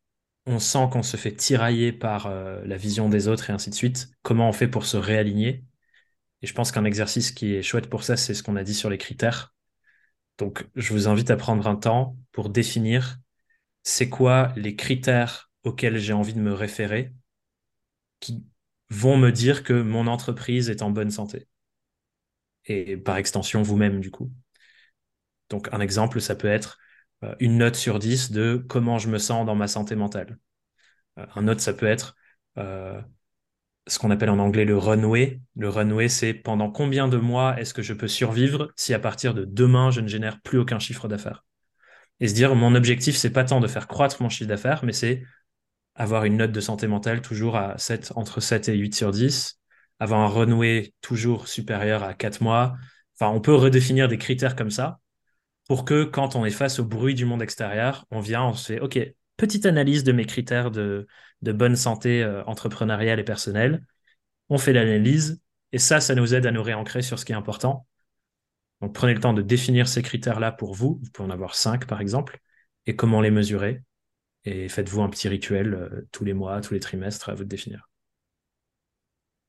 on sent qu'on se fait tirailler par la vision des autres et ainsi de suite, comment on fait pour se réaligner Et je pense qu'un exercice qui est chouette pour ça, c'est ce qu'on a dit sur les critères. Donc, je vous invite à prendre un temps pour définir c'est quoi les critères auxquels j'ai envie de me référer qui vont me dire que mon entreprise est en bonne santé. Et par extension, vous-même, du coup. Donc, un exemple, ça peut être euh, une note sur 10 de comment je me sens dans ma santé mentale. Euh, un autre, ça peut être euh, ce qu'on appelle en anglais le runway. Le runway, c'est pendant combien de mois est-ce que je peux survivre si à partir de demain, je ne génère plus aucun chiffre d'affaires? Et se dire, mon objectif, c'est pas tant de faire croître mon chiffre d'affaires, mais c'est avoir une note de santé mentale toujours à 7, entre 7 et 8 sur 10, avoir un runway toujours supérieur à 4 mois. Enfin, on peut redéfinir des critères comme ça pour que quand on est face au bruit du monde extérieur, on vient, on se fait, OK, petite analyse de mes critères de, bonne santé euh, entrepreneuriale et personnelle. On fait l'analyse et ça, ça nous aide à nous réancrer sur ce qui est important. Donc prenez le temps de définir ces critères-là pour vous. Vous pouvez en avoir cinq, par exemple, et comment les mesurer. Et faites-vous un petit rituel euh, tous les mois, tous les trimestres à vous de définir.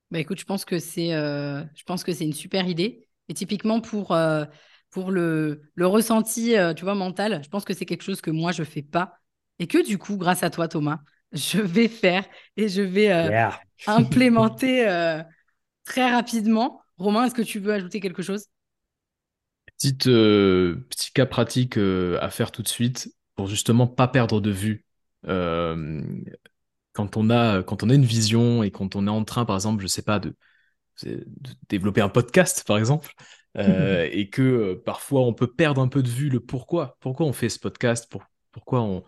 Bah écoute, je pense que c'est, euh, je pense que c'est une super idée. Et typiquement pour pour le, le ressenti, tu vois, mental, je pense que c'est quelque chose que moi je fais pas et que du coup, grâce à toi, Thomas, (laughs) je vais faire et je vais euh, (laughs) implémenter euh, très rapidement. Romain, est-ce que tu veux ajouter quelque chose? Petite, euh, Petit cas pratique à faire tout de suite pour justement pas perdre de vue. quand, on a, quand on a une vision et quand on est en train, par exemple, je sais pas, de, développer un podcast, par exemple, et que parfois on peut perdre un peu de vue le pourquoi. Pourquoi on fait ce podcast? Pourquoi on,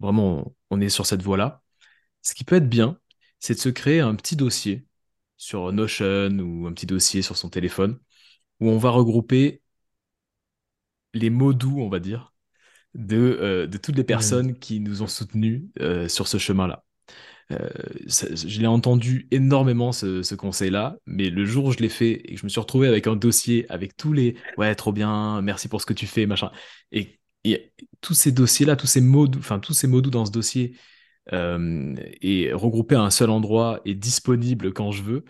vraiment, on est sur cette voie-là? Ce qui peut être bien, c'est de se créer un petit dossier sur Notion ou un petit dossier sur son téléphone où on va regrouper les mots doux, on va dire, de, euh, de toutes les mmh. personnes qui nous ont soutenus euh, sur ce chemin-là. Euh, je l'ai entendu énormément ce, conseil-là, mais le jour où je l'ai fait et que je me suis retrouvé avec un dossier avec tous les ouais trop bien, merci pour ce que tu fais, machin, et tous ces dossiers-là, tous ces mots, enfin tous ces mots doux dans ce dossier euh, et regroupés à un seul endroit et disponible quand je veux.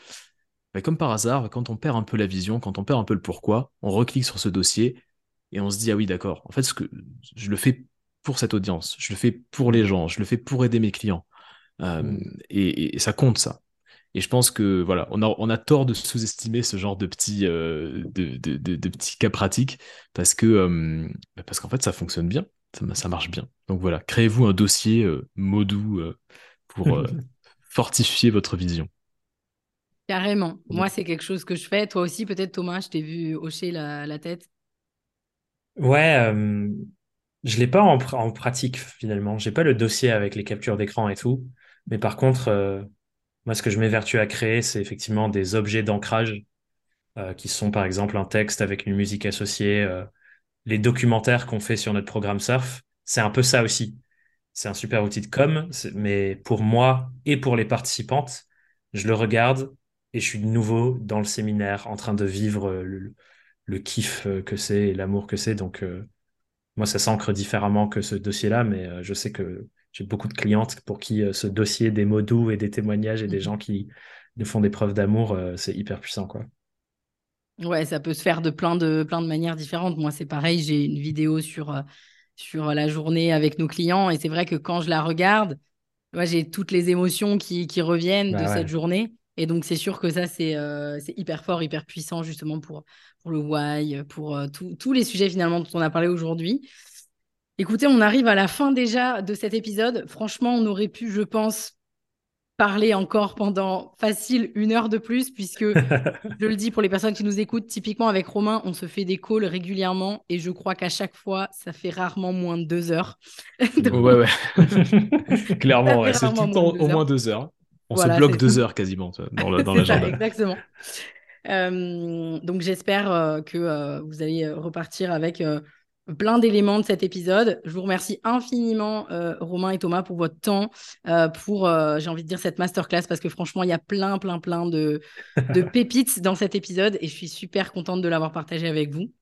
Bah, comme par hasard, quand on perd un peu la vision, quand on perd un peu le pourquoi, on reclique sur ce dossier et on se dit ah oui d'accord. En fait, ce que je le fais pour cette audience, je le fais pour les gens, je le fais pour aider mes clients. Euh, mmh. et, ça compte ça. Et je pense que voilà, on a, on a tort de sous-estimer ce genre de petits, euh, de, de, de, petits cas pratiques parce que euh, bah, parce qu'en fait ça fonctionne bien, ça, ça marche bien. Donc voilà, créez-vous un dossier euh, modou pour (laughs) fortifier votre vision. Carrément. Moi, c'est quelque chose que je fais. Toi aussi, peut-être Thomas, je t'ai vu hocher la, la tête. Ouais, je l'ai pas en, en pratique finalement. J'ai pas le dossier avec les captures d'écran et tout. Mais par contre, moi, ce que je m'évertue à créer, c'est effectivement des objets d'ancrage euh, qui sont par exemple un texte avec une musique associée. Euh, les documentaires qu'on fait sur notre programme Surf, c'est un peu ça aussi. C'est un super outil de com, mais pour moi et pour les participantes, je le regarde et je suis de nouveau dans le séminaire en train de vivre le, kiff que c'est l'amour que c'est. Donc, euh, moi, ça s'ancre différemment que ce dossier-là, mais je sais que j'ai beaucoup de clientes pour qui euh, ce dossier des mots doux et des témoignages et des mhm. gens qui nous font des preuves d'amour, euh, c'est hyper puissant, quoi. Ouais, ça peut se faire de plein de, plein de manières différentes. Moi, c'est pareil, j'ai une vidéo sur, euh, sur la journée avec nos clients et c'est vrai que quand je la regarde, moi, j'ai toutes les émotions qui, qui reviennent bah de cette journée. Et donc, c'est sûr que ça, c'est c'est hyper fort, hyper puissant, justement, pour, pour le why, pour tous les sujets finalement dont on a parlé aujourd'hui. Écoutez, on arrive à la fin déjà de cet épisode. Franchement, on aurait pu, je pense, parler encore pendant facile une heure de plus, puisque (laughs) je le dis pour les personnes qui nous écoutent, typiquement avec Romain, on se fait des calls régulièrement et je crois qu'à chaque fois, ça fait rarement moins de deux heures. (laughs) Ouais, ouais. (laughs) Clairement, c'est tout le temps au moins deux heures. On se bloque deux (laughs) heures quasiment dans l'agenda. exactement. Euh, donc j'espère euh, que euh, vous allez repartir avec plein d'éléments de cet épisode. Je vous remercie infiniment, euh, Romain et Thomas, pour votre temps, euh, pour, euh, j'ai envie de dire, cette masterclass, parce que franchement, il y a plein, plein, plein de, de (laughs) pépites dans cet épisode et je suis super contente de l'avoir partagé avec vous.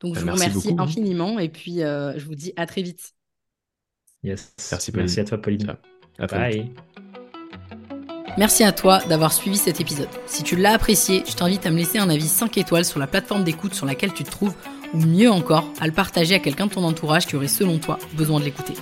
Donc, je vous remercie infiniment et puis je vous dis à très vite. Yes. Merci, Merci à toi, Pauline. À Bye. Merci à toi d'avoir suivi cet épisode. Si tu l'as apprécié, je t'invite à me laisser un avis 5 étoiles sur la plateforme d'écoute sur laquelle tu te trouves ou mieux encore, à le partager à quelqu'un de ton entourage qui aurait selon toi besoin de l'écouter.